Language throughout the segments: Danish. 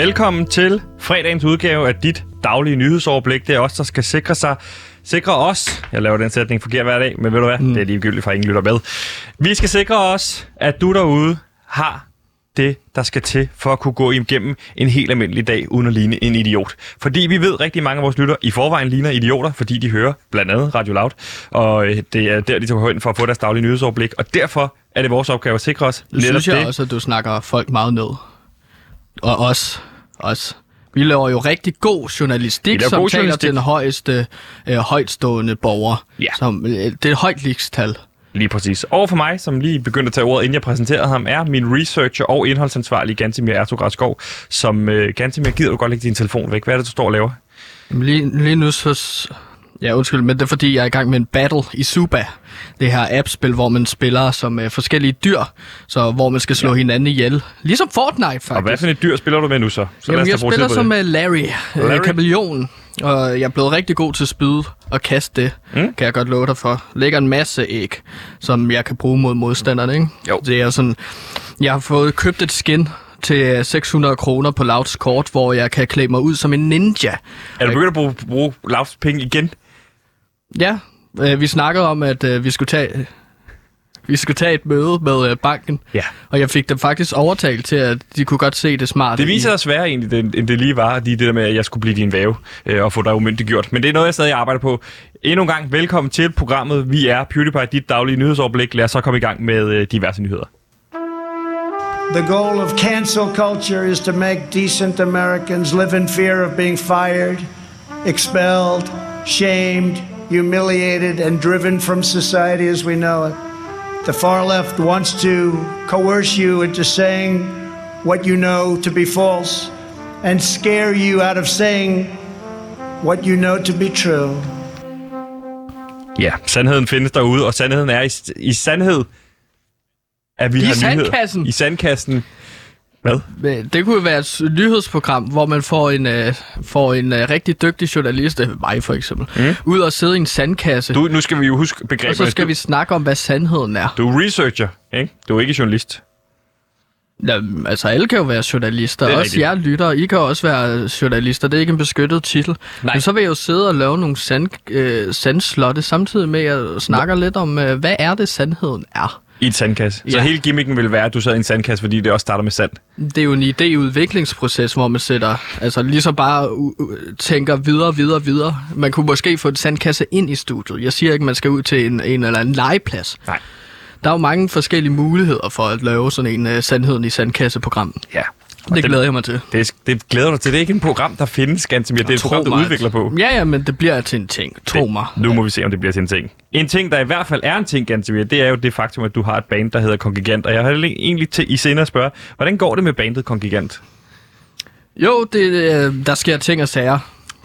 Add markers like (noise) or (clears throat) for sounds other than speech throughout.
Velkommen til fredagens udgave af dit daglige nyhedsoverblik. Det er os, der skal sikre sig Sikre os, jeg laver den sætning forkert hver dag, men ved du hvad, mm. det er ligegyldigt for ingen lytter med. Vi skal sikre os, at du derude har det, der skal til for at kunne gå igennem en helt almindelig dag uden at ligne en idiot. Fordi vi ved, rigtig mange af vores lytter i forvejen ligner idioter, fordi de hører blandt andet Radio Loud, og øh, det er der, de tager hen for at få deres daglige nyhedsoverblik, og derfor er det vores opgave at sikre os. Det synes jeg det. også, at du snakker folk meget ned. Og os. Os. Vi laver jo rigtig god journalistik, som god taler journalistik. til den højeste, øh, højtstående borger. Ja. Som, øh, det er et højt likstal. Lige præcis. Og for mig, som lige begyndte at tage ordet, inden jeg præsenterede ham, er min researcher og indholdsansvarlig Gantimir Ertug som øh, Gantimir, gider du godt lægge din telefon væk? Hvad er det, du står og laver? Lige, lige nu så Ja, undskyld, men det er fordi, jeg er i gang med en battle i Suba. Det her app-spil, hvor man spiller som uh, forskellige dyr, så hvor man skal slå ja. hinanden ihjel. Ligesom Fortnite, faktisk. Og hvad for et dyr spiller du med nu så? så Jamen, jeg spiller som uh, Larry, øh, Larry? Kameleon. Og jeg er blevet rigtig god til at spyde og kaste det, mm. kan jeg godt love dig for. Lægger en masse æg, som jeg kan bruge mod modstanderne, ikke? Jo. Det er sådan... Jeg har fået købt et skin, til 600 kroner på Louds kort, hvor jeg kan klæde mig ud som en ninja. Er du begyndt at bruge, bruge Louds penge igen? Ja, øh, vi snakkede om, at øh, vi skulle tage... Vi skulle tage et møde med øh, banken, ja. og jeg fik dem faktisk overtalt til, at de kunne godt se det smart. Det viser sig sværere egentlig, end det lige var, det der med, at jeg skulle blive din væve øh, og få dig umyndiggjort. Men det er noget, jeg stadig arbejder på. Endnu en gang, velkommen til programmet. Vi er PewDiePie, dit daglige nyhedsoverblik. Lad os så komme i gang med øh, diverse nyheder. The goal of cancel culture is to make decent Americans live in fear of being fired, expelled, shamed, humiliated, and driven from society as we know it. The far left wants to coerce you into saying what you know to be false and scare you out of saying what you know to be true. Ja, sandheden findes derude, og sandheden er i, i sandhed, at vi I har sandkassen. nyheder. I sandkassen. Hvad? Det kunne være et nyhedsprogram, hvor man får en, uh, får en uh, rigtig dygtig journalist, mig for eksempel, mm. ud og sidde i en sandkasse. Du, nu skal vi jo huske begrebet. Og så skal du, vi snakke om, hvad sandheden er. Du er researcher, ikke? Du er ikke journalist. Ja, altså alle kan jo være journalister. Også rigtigt. jer lytter, I kan også være journalister. Det er ikke en beskyttet titel. Nej. Men så vil jeg jo sidde og lave nogle sand, øh, sandslotte, samtidig med at jeg snakker Nå. lidt om, øh, hvad er det sandheden er. I et sandkasse. Ja. Så hele gimmicken vil være, at du sad i en sandkasse, fordi det også starter med sand. Det er jo en idéudviklingsproces, hvor man sætter, altså ligesom bare tænker videre, videre, videre. Man kunne måske få en sandkasse ind i studiet. Jeg siger ikke, at man skal ud til en, en eller anden legeplads. Nej. Der er jo mange forskellige muligheder for at lave sådan en uh, sandheden i sandkasse-program. Ja. Det, det glæder jeg mig til. Det, det glæder du til. Det er ikke et program, der findes, ganske mere. Det er et program, der udvikler på. Ja, ja, men det bliver til en ting. Tro det, mig. Nu må vi se, om det bliver til en ting. En ting, der i hvert fald er en ting, Gantemir, det er jo det faktum, at du har et band, der hedder Kongigant. Og jeg har egentlig til i senere at spørge, hvordan går det med bandet Kongigant? Jo, det, øh, der sker ting og sager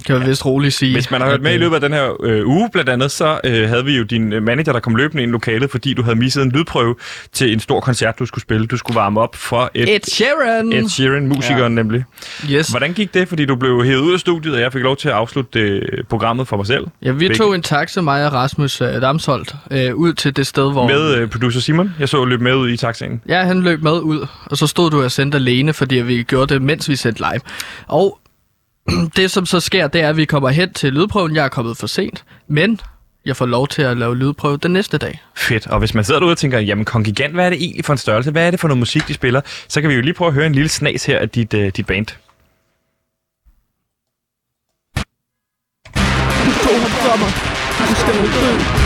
kan jeg vist roligt sige. Hvis man har hørt med i løbet af den her øh, uge blandt andet, så øh, havde vi jo din øh, manager, der kom løbende ind i lokalet, fordi du havde misset en lydprøve til en stor koncert, du skulle spille. Du skulle varme op for et... Ed Sheeran! Ed Sheeran, musikeren ja. nemlig. Yes. Hvordan gik det? Fordi du blev hævet ud af studiet, og jeg fik lov til at afslutte øh, programmet for mig selv. Ja, vi Begge. tog en taxa, mig og Rasmus øh, Damsholdt, øh, ud til det sted, hvor... Med øh, producer Simon. Jeg så løb med ud i taxaen. Ja, han løb med ud, og så stod du og sendte alene, fordi vi gjorde det, mens vi sendte live. Og (clears throat) det, som så sker, det er, at vi kommer hen til lydprøven. Jeg er kommet for sent, men jeg får lov til at lave lydprøve den næste dag. Fedt. Og hvis man sidder derude og tænker, jamen Kongigant, hvad er det egentlig for en størrelse? Hvad er det for noget musik, de spiller? Så kan vi jo lige prøve at høre en lille snas her af dit, uh, dit band. Du skal dø.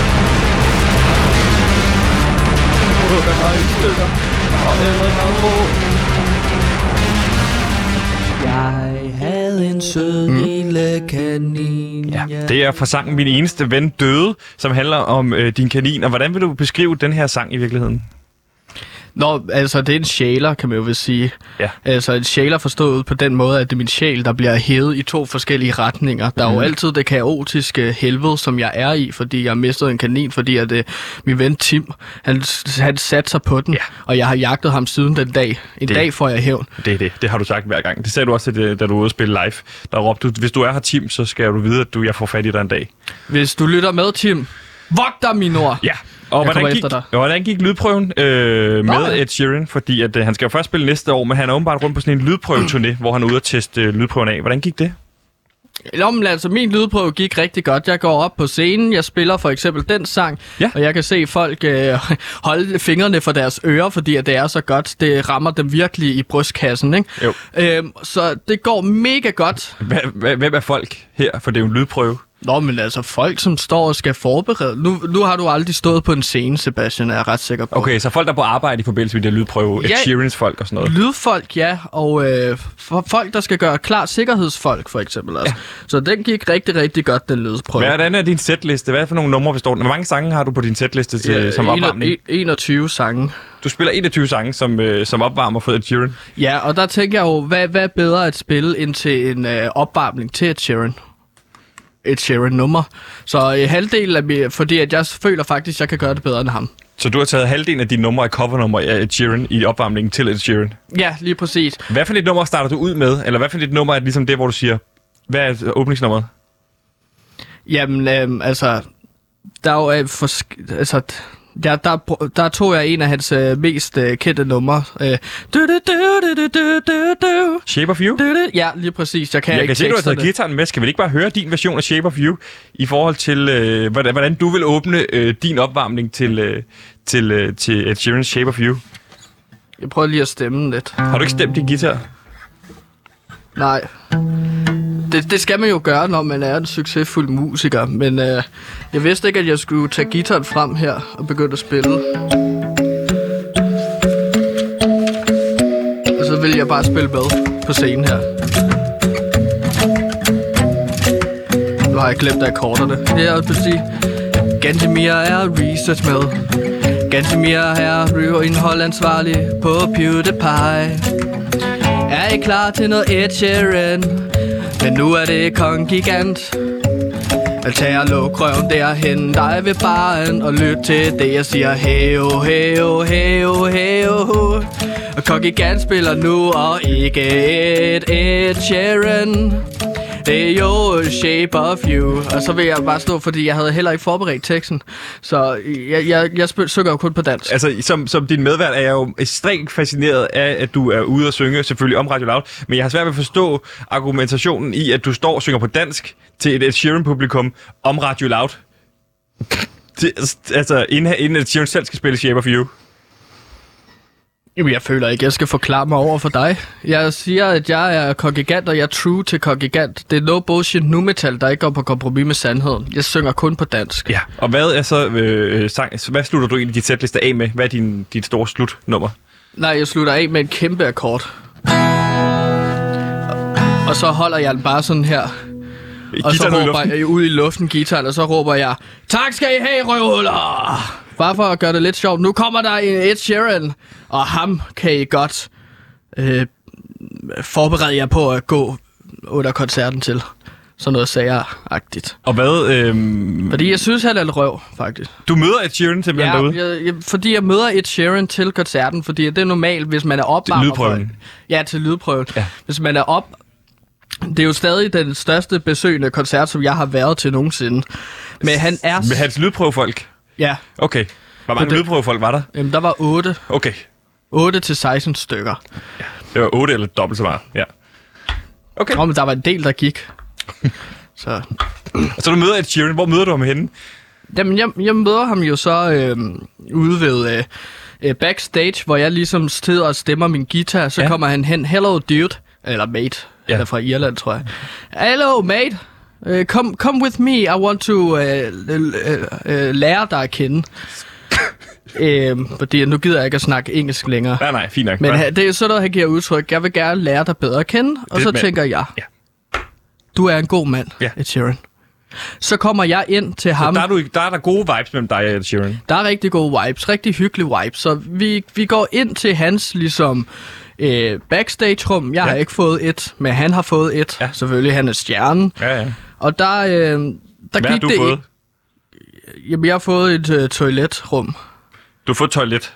Jeg havde en sød mm. lille kanin. Ja, det er fra sangen Min eneste ven døde, som handler om øh, din kanin. Og hvordan vil du beskrive den her sang i virkeligheden? Nå, altså det er en sjæler, kan man jo vil sige. Ja. Altså en sjæler forstået på den måde, at det er min sjæl, der bliver hævet i to forskellige retninger. Der er mm. jo mhm. altid det kaotiske helvede, som jeg er i, fordi jeg mistede en kanin, fordi at uh, min ven Tim, han, han satte sig på den, ja. og jeg har jagtet ham siden den dag. En det, dag får jeg hævn. Det er det. Det har du sagt hver gang. Det sagde du også, da du var ude og spille live. Der råbte du, hvis du er her Tim, så skal du vide, at du, jeg får fat i dig en dag. Hvis du lytter med, Tim, vogt dig, min ord. Ja, Og Jeg hvordan gik, efter dig. og hvordan gik lydprøven øh, med. Ed Sheeran? Fordi at, øh, han skal jo først spille næste år, men han er åbenbart rundt på sådan en lydprøveturné, hvor han er ude og teste øh, lydprøven af. Hvordan gik det? Nå, men altså, min lydprøve gik rigtig godt. Jeg går op på scenen, jeg spiller for eksempel den sang, Ja. og jeg kan se folk øh, (laughs) holde fingrene for deres ører, fordi at det er så godt. Det rammer dem virkelig i brystkassen, ikke? Jo. Øhm, så det går mega godt. Hvem er folk her? For det er jo en lydprøve. Nå, men altså, folk, som står og skal forberede... Nu, nu har du aldrig stået på en scene, Sebastian, er jeg ret sikker på. Okay, så folk, der er på arbejde i forbindelse med det lydprøve, Ed Ja. Folk og sådan noget. Lydfolk, ja, og øh, for folk, der skal gøre klar sikkerhedsfolk, for eksempel også. Ja. Så den gik rigtig, rigtig godt, den lydprøve. Hvordan er din setliste? Hvad for nogle numre består den? Hvor mange sange har du på din setliste til, Ja, som opvarmning? en- 21 sange. Du spiller 21 sange som, øh, som opvarmer for Ed Sheeran. Ja, og der tænker jeg jo, hvad, hvad er bedre at spille ind til en øh, opvarmning til et Sheeran? Et Sheeran-nummer. Så øh, halvdelen af mi- fordi at jeg føler faktisk, at jeg kan gøre det bedre end ham. Så du har taget halvdelen af dine numre af covernumre af Ed Sheeran i opvarmningen til Ed Sheeran. Ja, lige præcis. Hvad for et nummer starter du ud med? Eller hvad for et nummer er ligesom det, hvor du siger, hvad er åbningsnummeret? Jamen, øh, altså, der er jo øh, forsk- altså, Ja, der, der tog jeg en af hans øh, mest øh, kendte numre. Øh. Shape of You? Du, du. Ja, lige præcis. Jeg kan, jeg ikke kan se, du har taget gitaren med. Skal vi ikke bare høre din version af Shape of You i forhold til, øh, hvordan, hvordan du vil åbne øh, din opvarmning til, øh, til, øh, til Ed Sheeran's Shape of You? Jeg prøver lige at stemme lidt. Har du ikke stemt din guitar? Nej. Det, det skal man jo gøre, når man er en succesfuld musiker. Men øh, jeg vidste ikke, at jeg skulle tage gitaren frem her og begynde at spille. Og så vil jeg bare spille med på scenen her. Nu har jeg glemt akkorderne. Det er at sige, mere er research med. Gantemir er indhold ansvarlig på PewDiePie. Er klar til noget Ed Sheeran? Men nu er det Kong Gigant. Jeg tager lukrøven derhen, dig ved baren Og lyt til det, jeg siger Heyo, heyo, heyo, heyo Og Kong Gigant spiller nu, og ikke et Ed Sheeran det er jo Shape of You Og så vil jeg bare stå, fordi jeg havde heller ikke forberedt teksten Så jeg, jeg, jeg spil, synger jo kun på dansk Altså, som, som din medvært er jeg jo ekstremt fascineret af, at du er ude og synge, selvfølgelig om Radio Loud. Men jeg har svært ved at forstå argumentationen i, at du står og synger på dansk til et Ed Sheeran-publikum om Radio Loud. Det, altså, inden, inden Ed Sheeran selv skal spille Shape of You. Jamen, jeg føler ikke, jeg skal forklare mig over for dig. Jeg siger, at jeg er kongigant, og jeg er true til kongigant. Det er no bullshit nu metal, der ikke går på kompromis med sandheden. Jeg synger kun på dansk. Ja. Og hvad er så øh, sang, hvad slutter du egentlig dit sætliste af med? Hvad er din, dit store slutnummer? Nej, jeg slutter af med en kæmpe akkord. Og så holder jeg den bare sådan her. Og så råber jeg ud i luften guitaren, og så råber jeg, Tak skal I have, røvhuller! Bare for at gøre det lidt sjovt. Nu kommer der en Ed Sheeran, og ham kan I godt øh, forberede jer på at gå under koncerten til. Sådan noget sager-agtigt. Og hvad? Øh, Fordi jeg synes, han er en røv, faktisk. du møder Ed Sheeran simpelthen Ja, derude? jeg, jeg, fordi jeg møder Ed Sheeran til koncerten, fordi det er normalt, hvis man er opvarmer... lydprøven. For, ja, til lydprøven. Ja. Hvis man er op... Det er jo stadig den største besøgende koncert, som jeg har været til nogensinde. Men han er... Med hans lydprøvefolk? Ja, Okay. Hvor mange lydprøvefolk var der? jamen, der var 8. Okay. 8 til 16 stykker. Det var 8 eller dobbelt så meget. Ja. Okay. Nå, men der var en del, der gik. (laughs) Så... Så du møder Ed Sheeran. Hvor møder du ham henne? Jamen, jeg, jeg møder ham jo så øh, ude ved øh, øh, backstage, hvor jeg ligesom sidder og stemmer min guitar. Så Ja. ja. kommer han hen, hello dude, eller mate, Ja. ja. han er fra Irland, tror jeg. Hello mate, uh, come, come with me, I want to uh, uh, uh, lære dig at kende. (laughs) øhm, fordi nu gider jeg ikke at snakke engelsk længere. Nej, nej, fint nok. Men han- det er sådan noget, han giver udtryk. Jeg vil gerne lære dig bedre at kende. Og Det så mand. tænker jeg, Ja. du er en god mand, Ja. Ed Sheeran. Så kommer jeg ind til ham. der, er du, der er der gode vibes mellem dig og Ed Sheeran. Der er rigtig gode vibes, rigtig hyggelige vibes. Så vi, vi går ind til hans ligesom øh, backstage-rum. Jeg ja. har ikke fået et, men han har fået et. Ja. Selvfølgelig, han er stjernen. Ja, ja. Og der, øh, der Hvad gik har du det fået? Jamen, jeg har fået et øh, toiletrum. Du har fået et toilet.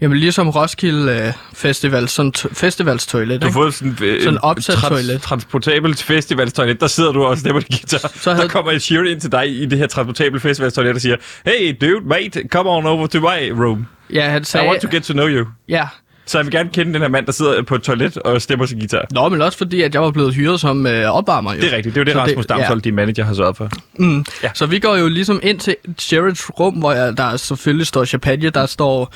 Jamen ligesom Roskilde øh, Festival, sådan t- festivalstoilet, Du har ikke? fået sådan, øh, Sådan opsat trans- toilet. transportabelt festivalstoilet. Der sidder du og stemmer din guitar. Så havde- Der kommer en Sheeran ind til dig i det her transportable festivalstoilet og siger, Hey dude, mate, come on over to my room. Ja, han I sagde... want to get to know you. Ja. Så jeg vil gerne kende den her mand, der sidder på et toilet og stemmer sin guitar. Nå, men også fordi, at jeg var blevet hyret som øh, opvarmer, jo. Det er rigtigt. Det er jo det, Så Rasmus Damshold, ja. din manager, har sørget for. Mm. Ja. Så vi går jo ligesom ind til Sherrods rum, hvor jeg, der selvfølgelig står champagne, der står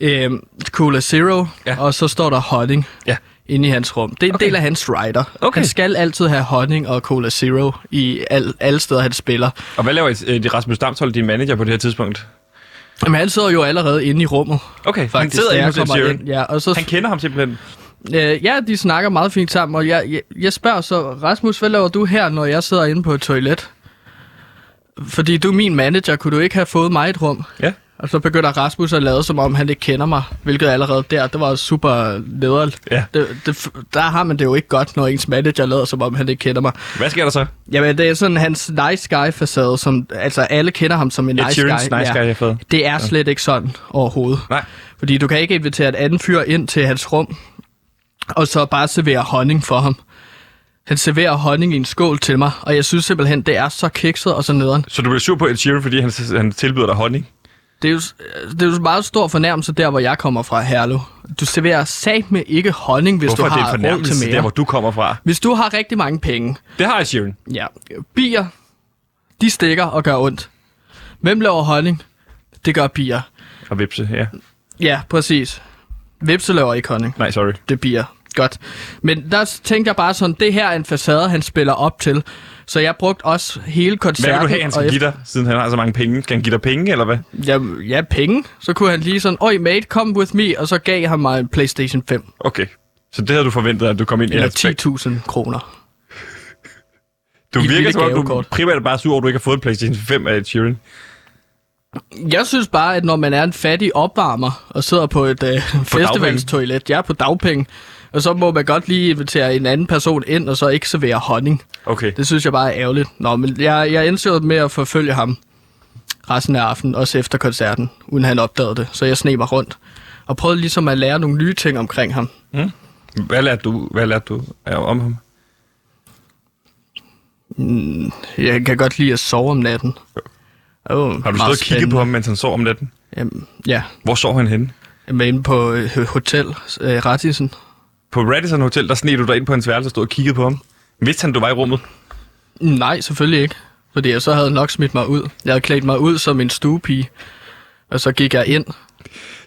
øh, Cola Zero, Ja. og så står der honning Ja. inde i hans rum. Det er en Okay. del af hans rider. Okay. Han skal altid have honning og Cola Zero i al, alle steder, han spiller. Og hvad laver øh, de Rasmus Damshold, din manager, på det her tidspunkt? Men han sidder jo allerede inde i rummet, Okay, han faktisk. sidder da inde hos Ed Sheeran. ind. Ja, og så, Han kender ham simpelthen. øh, ja, de snakker meget fint sammen, og jeg, jeg, jeg spørger så, Rasmus, hvad laver du her, når jeg sidder inde på et toilet? Fordi du er min manager, kunne du ikke have fået mig et rum? Ja. Og så begynder Rasmus at lade, som om han ikke kender mig, hvilket allerede der, det var super nederligt. Ja. Det, det, der har man det jo ikke godt, når ens manager lader, som om han ikke kender mig. Hvad sker der så? Jamen, det er sådan hans nice guy-facade, som, altså alle kender ham som en Ed nice Sheeran's guy. nice guy, fået. Det er slet ikke sådan overhovedet. Nej. Fordi du kan ikke invitere et andet fyr ind til hans rum, og så bare servere honning for ham. Han serverer honning i en skål til mig, og jeg synes simpelthen, det er så kikset og så nederen. Så du bliver sur på Ed Sheeran, fordi han, han tilbyder dig honning? Det er, jo, det er jo en meget stor fornærmelse der, hvor jeg kommer fra, Herlev. Du serverer sat med ikke honning, hvis Hvorfor du er det har råd til mere. der, hvor du kommer fra? Hvis du har rigtig mange penge, Det har Ed Sheeran. ja, bier, de stikker og gør ondt. Hvem laver honning? Det gør bier. Og vipse, ja. Ja, præcis. Vipse laver ikke honning. Nej, sorry. det bliver godt. Men der tænkte jeg bare sådan, det her er en facade, han spiller op til. Så jeg brugte også hele Hvad koncerten. vil du have, han skal give dig, siden han har så mange penge? Skal han give dig penge, eller hvad? Ja, ja, penge. Så kunne han lige sådan, oj mate, come with me, og så gav han mig en Playstation 5. Okay. Så det havde du forventet, at du kom ind i Eller 10.000 kroner. Du i virker som om, du primært bare sur over, at du ikke har fået en PlayStation 5 af Sheeran. Jeg synes bare, at når man er en fattig opvarmer, og sidder på et øh, festivalstoilet, jeg er på dagpenge, og så må man godt lige invitere en anden person ind, og så ikke servere honning. Okay. Det synes jeg bare er ærgerligt. Nå, men jeg, jeg endte jo med at forfølge ham resten af aftenen, også efter koncerten, uden han opdagede det. Så jeg sneg mig rundt og prøvede ligesom at lære nogle nye ting omkring ham. Hvad lærte du, hvad lærte du om ham? Jeg kan godt lide at sove om natten. Oh, Har du stået og kigget på ham, mens han sov om natten? Jamen, ja, Hvor sov han henne? er inde på øh, hotel øh, Rattisen. På Radisson Hotel, der sned du dig ind på hans værelse og stod og kiggede på ham. Vidste han, du var i rummet? Nej, selvfølgelig ikke. Fordi jeg så havde nok smidt mig ud. Jeg havde klædt mig ud som en stuepige. Og så gik jeg ind.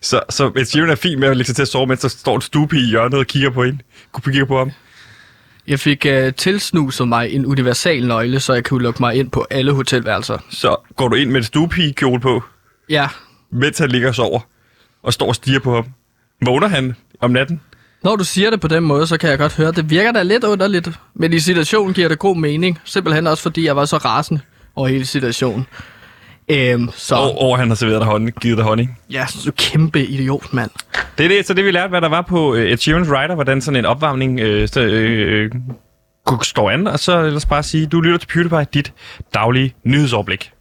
Så, så Ed Sheeran er fint med at lægge sig til at sove, mens der står en stupe i hjørnet og kigger på en. Kunne kigger på ham. Jeg fik øh, tilsnuset mig en universal nøgle, så jeg kunne lukke mig ind på alle hotelværelser. Så går du ind med et stuepigekjole på, Ja, mens han ligger og sover, og står og stiger på ham. Vågner han om natten? Når du siger det på den måde, så kan jeg godt høre, det virker da lidt underligt, men i situationen giver det god mening. Simpelthen også fordi jeg var så rasende over hele situationen. Øhm, så Og, og han har serveret dig honning, givet dig honning. ja, du kæmpe idiot, mand. Det er det, så det vi lærte, hvad der var på øh, Ed Sheeran's Rider, hvordan sådan en opvarmning øh, så, øh, øh, kunne stå an. Og så lad os bare sige, du lytter til PewDiePie, dit daglige nyhedsoverblik.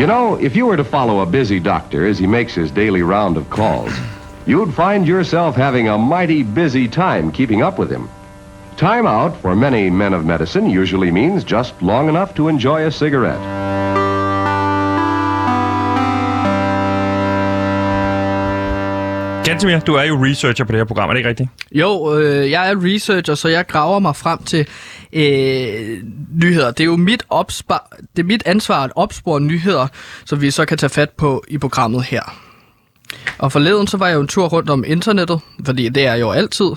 You know, if you were to follow a busy doctor as he makes his daily round of calls, you'd find yourself having a mighty busy time keeping up with him. Time out for many men of medicine usually means just long enough to enjoy a cigarette. Gantemir, du er jo researcher på det her program, er det ikke rigtigt? Jo, øh, jeg er researcher, så jeg graver mig frem til øh, nyheder. Det er jo mit, opspar- det er mit ansvar at opspore nyheder, som vi så kan tage fat på i programmet her. Og forleden så var jeg jo en tur rundt om internettet, fordi det er jo altid.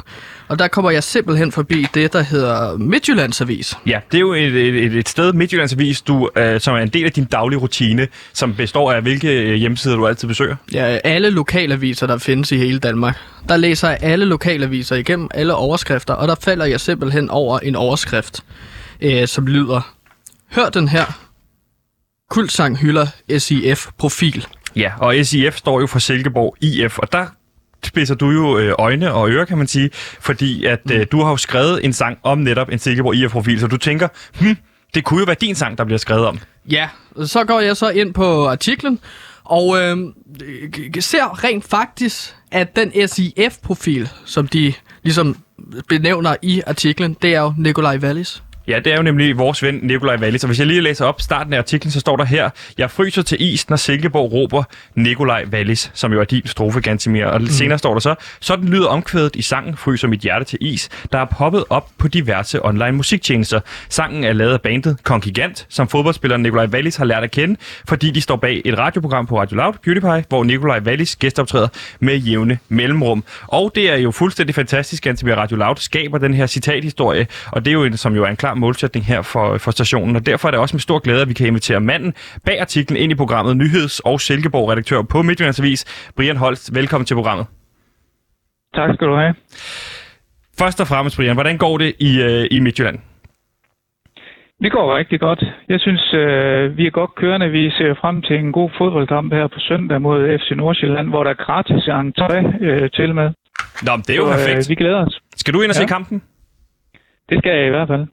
Og der kommer jeg simpelthen forbi det, der hedder Midtjyllandsavis. Ja, det er jo et, et, et sted, Midtjyllands Avis, du, øh, som er en del af din daglige rutine, som består af hvilke øh, hjemmesider du altid besøger. Ja, alle lokalaviser, der findes i hele Danmark. Der læser jeg alle lokalaviser igennem alle overskrifter, og der falder jeg simpelthen over en overskrift, øh, som lyder, Hør den her. Kultsang hylder SIF-profil. Ja, og SIF står jo for Silkeborg IF, og der spidser du jo øh, øjne og ører, kan man sige, fordi at øh, du har jo skrevet en sang om netop en Silkeborg IF-profil, så du tænker, hm, Det kunne jo være din sang, der bliver skrevet om. Ja, så går jeg så ind på artiklen, og øh, ser rent faktisk, at den SIF-profil, som de ligesom benævner i artiklen, det er jo Nikolaj Wallis. Ja, det er jo nemlig vores ven Nikolaj Wallis. Så hvis jeg lige læser op starten af artiklen, så står der her, jeg fryser til is, når Silkeborg råber Nikolaj Wallis, som jo er din strofe, Gantimir. Og mm. senere står der så, sådan lyder omkvædet i sangen Fryser mit hjerte til is, der er poppet op på diverse online musiktjenester. Sangen er lavet af bandet Kongigant, som fodboldspilleren Nikolaj Wallis har lært at kende, fordi de står bag et radioprogram på Radio Loud, PewDiePie, hvor Nikolaj Wallis gæstoptræder med jævne mellemrum. Og det er jo fuldstændig fantastisk, Gantimir Radio Loud skaber den her citathistorie, og det er jo en, som jo er en klar målsætning her for, for stationen, og derfor er det også med stor glæde, at vi kan invitere manden bag artiklen ind i programmet, nyheds- og Silkeborg-redaktør på Midtjyllands Avis, Brian Holst. Velkommen til programmet. Tak skal du have. Først og fremmest, Brian, hvordan går det i, øh, i Midtjylland? Det går rigtig godt. Jeg synes, øh, vi er godt kørende. Vi ser frem til en god fodboldkamp her på søndag mod FC Nordsjælland, hvor der er gratis entré øh, til med. Nå, det er jo Så, perfekt. Øh, vi glæder os. Skal du ind og ja. se kampen? Det skal jeg i hvert fald.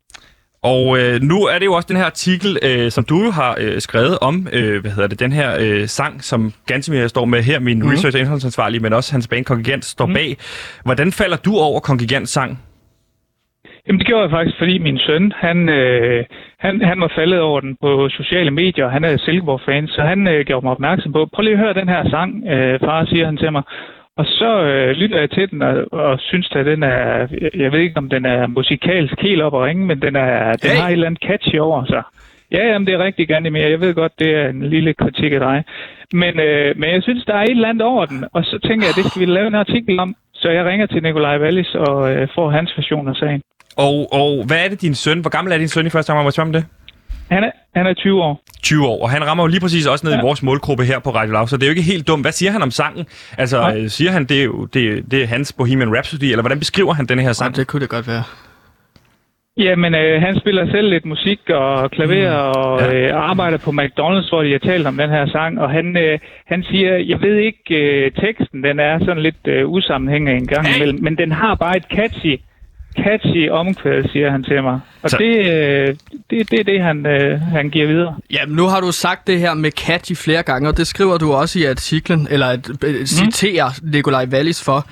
Og øh, nu er det jo også den her artikel, øh, som du har øh, skrevet om, øh, hvad hedder det, den her øh, sang, som Gansimir står med her, min mm. research- og indholdsansvarlig, men også hans band Kongigant står mm. bag. Hvordan falder du over Kongigants sang? Jamen det gjorde jeg faktisk, fordi min søn, han, øh, han, han var faldet over den på sociale medier. Han er Silkeborg-fan, så han øh, gjorde mig opmærksom på, prøv lige at høre den her sang, øh, far, siger han til mig. Og så øh, lytter jeg til den og, og synes, at den er, jeg ved ikke om den er musikalsk helt op og ringe, men den, er, den hey. har et eller andet catchy over sig. Ja, jamen, det er rigtig gerne mere. Jeg ved godt, det er en lille kritik af dig. Men, øh, men jeg synes, der er et eller andet over den, og så tænker jeg, at det skal vi lave en artikel om. Så jeg ringer til Nikolaj Wallis og øh, får hans version af sagen. Og, og hvad er det, din søn? Hvor gammel er din søn i første gang, må jeg om det? Han er, han er 20 år. 20 år, og han rammer jo lige præcis også ned ja. i vores målgruppe her på Radio Lav, så det er jo ikke helt dumt. Hvad siger han om sangen? Altså, ja. Øh, siger han, det er, jo, det, det er hans Bohemian Rhapsody, eller hvordan beskriver han den her sang? Ja, det kunne det godt være. Jamen, øh, han spiller selv lidt musik og klaver mm. og ja. øh, arbejder på McDonald's, hvor de har talt om den her sang, og han, øh, han siger, jeg ved ikke, øh, teksten, den er sådan lidt øh, usammenhængende en gang hey. imellem, men den har bare et catchy catchy omkvæd, siger han til mig. Og så... det, øh, det, det er det, han, øh, han giver videre. Jamen, nu har du sagt det her med catchy flere gange, og det skriver du også i artiklen, eller at, øh, citerer mm. Nikolaj Wallis for.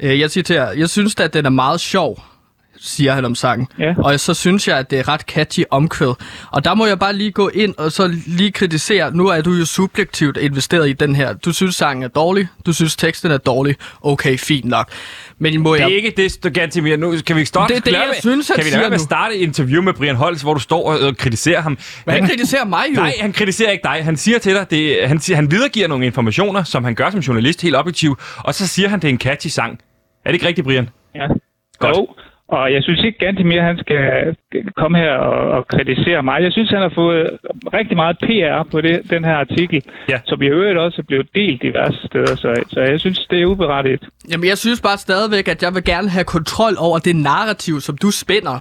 Øh, jeg citerer, jeg synes at den er meget sjov, siger han om sangen. Ja. Og så synes jeg, at det er ret catchy omkvæd. Og der må jeg bare lige gå ind og så lige kritisere. Nu er du jo subjektivt investeret i den her. Du synes, sangen er dårlig. Du synes, teksten er dårlig. Okay, fint nok. Men må det er jeg... ikke det, Gantimir. Nu kan vi stoppe. Det er det, jeg med, synes, Kan vi lade med at starte et interview med Brian Holst, hvor du står og, og kritiserer ham? Men han, han kritiserer mig jo. Nej, han kritiserer ikke dig. Han siger til dig, det, han, han videregiver nogle informationer, som han gør som journalist helt objektiv, og så siger han, det er en catchy sang. Er det ikke rigtigt, Brian? Ja. Godt. Jo. Og jeg synes ikke ganske mere, han skal komme her og, og kritisere mig. Jeg synes, han har fået rigtig meget PR på det, den her artikel, ja. som i øvrigt også er blevet delt diverse steder. Så, så jeg synes, det er uberettiget. Jamen, jeg synes bare stadigvæk, at jeg vil gerne have kontrol over det narrativ, som du spænder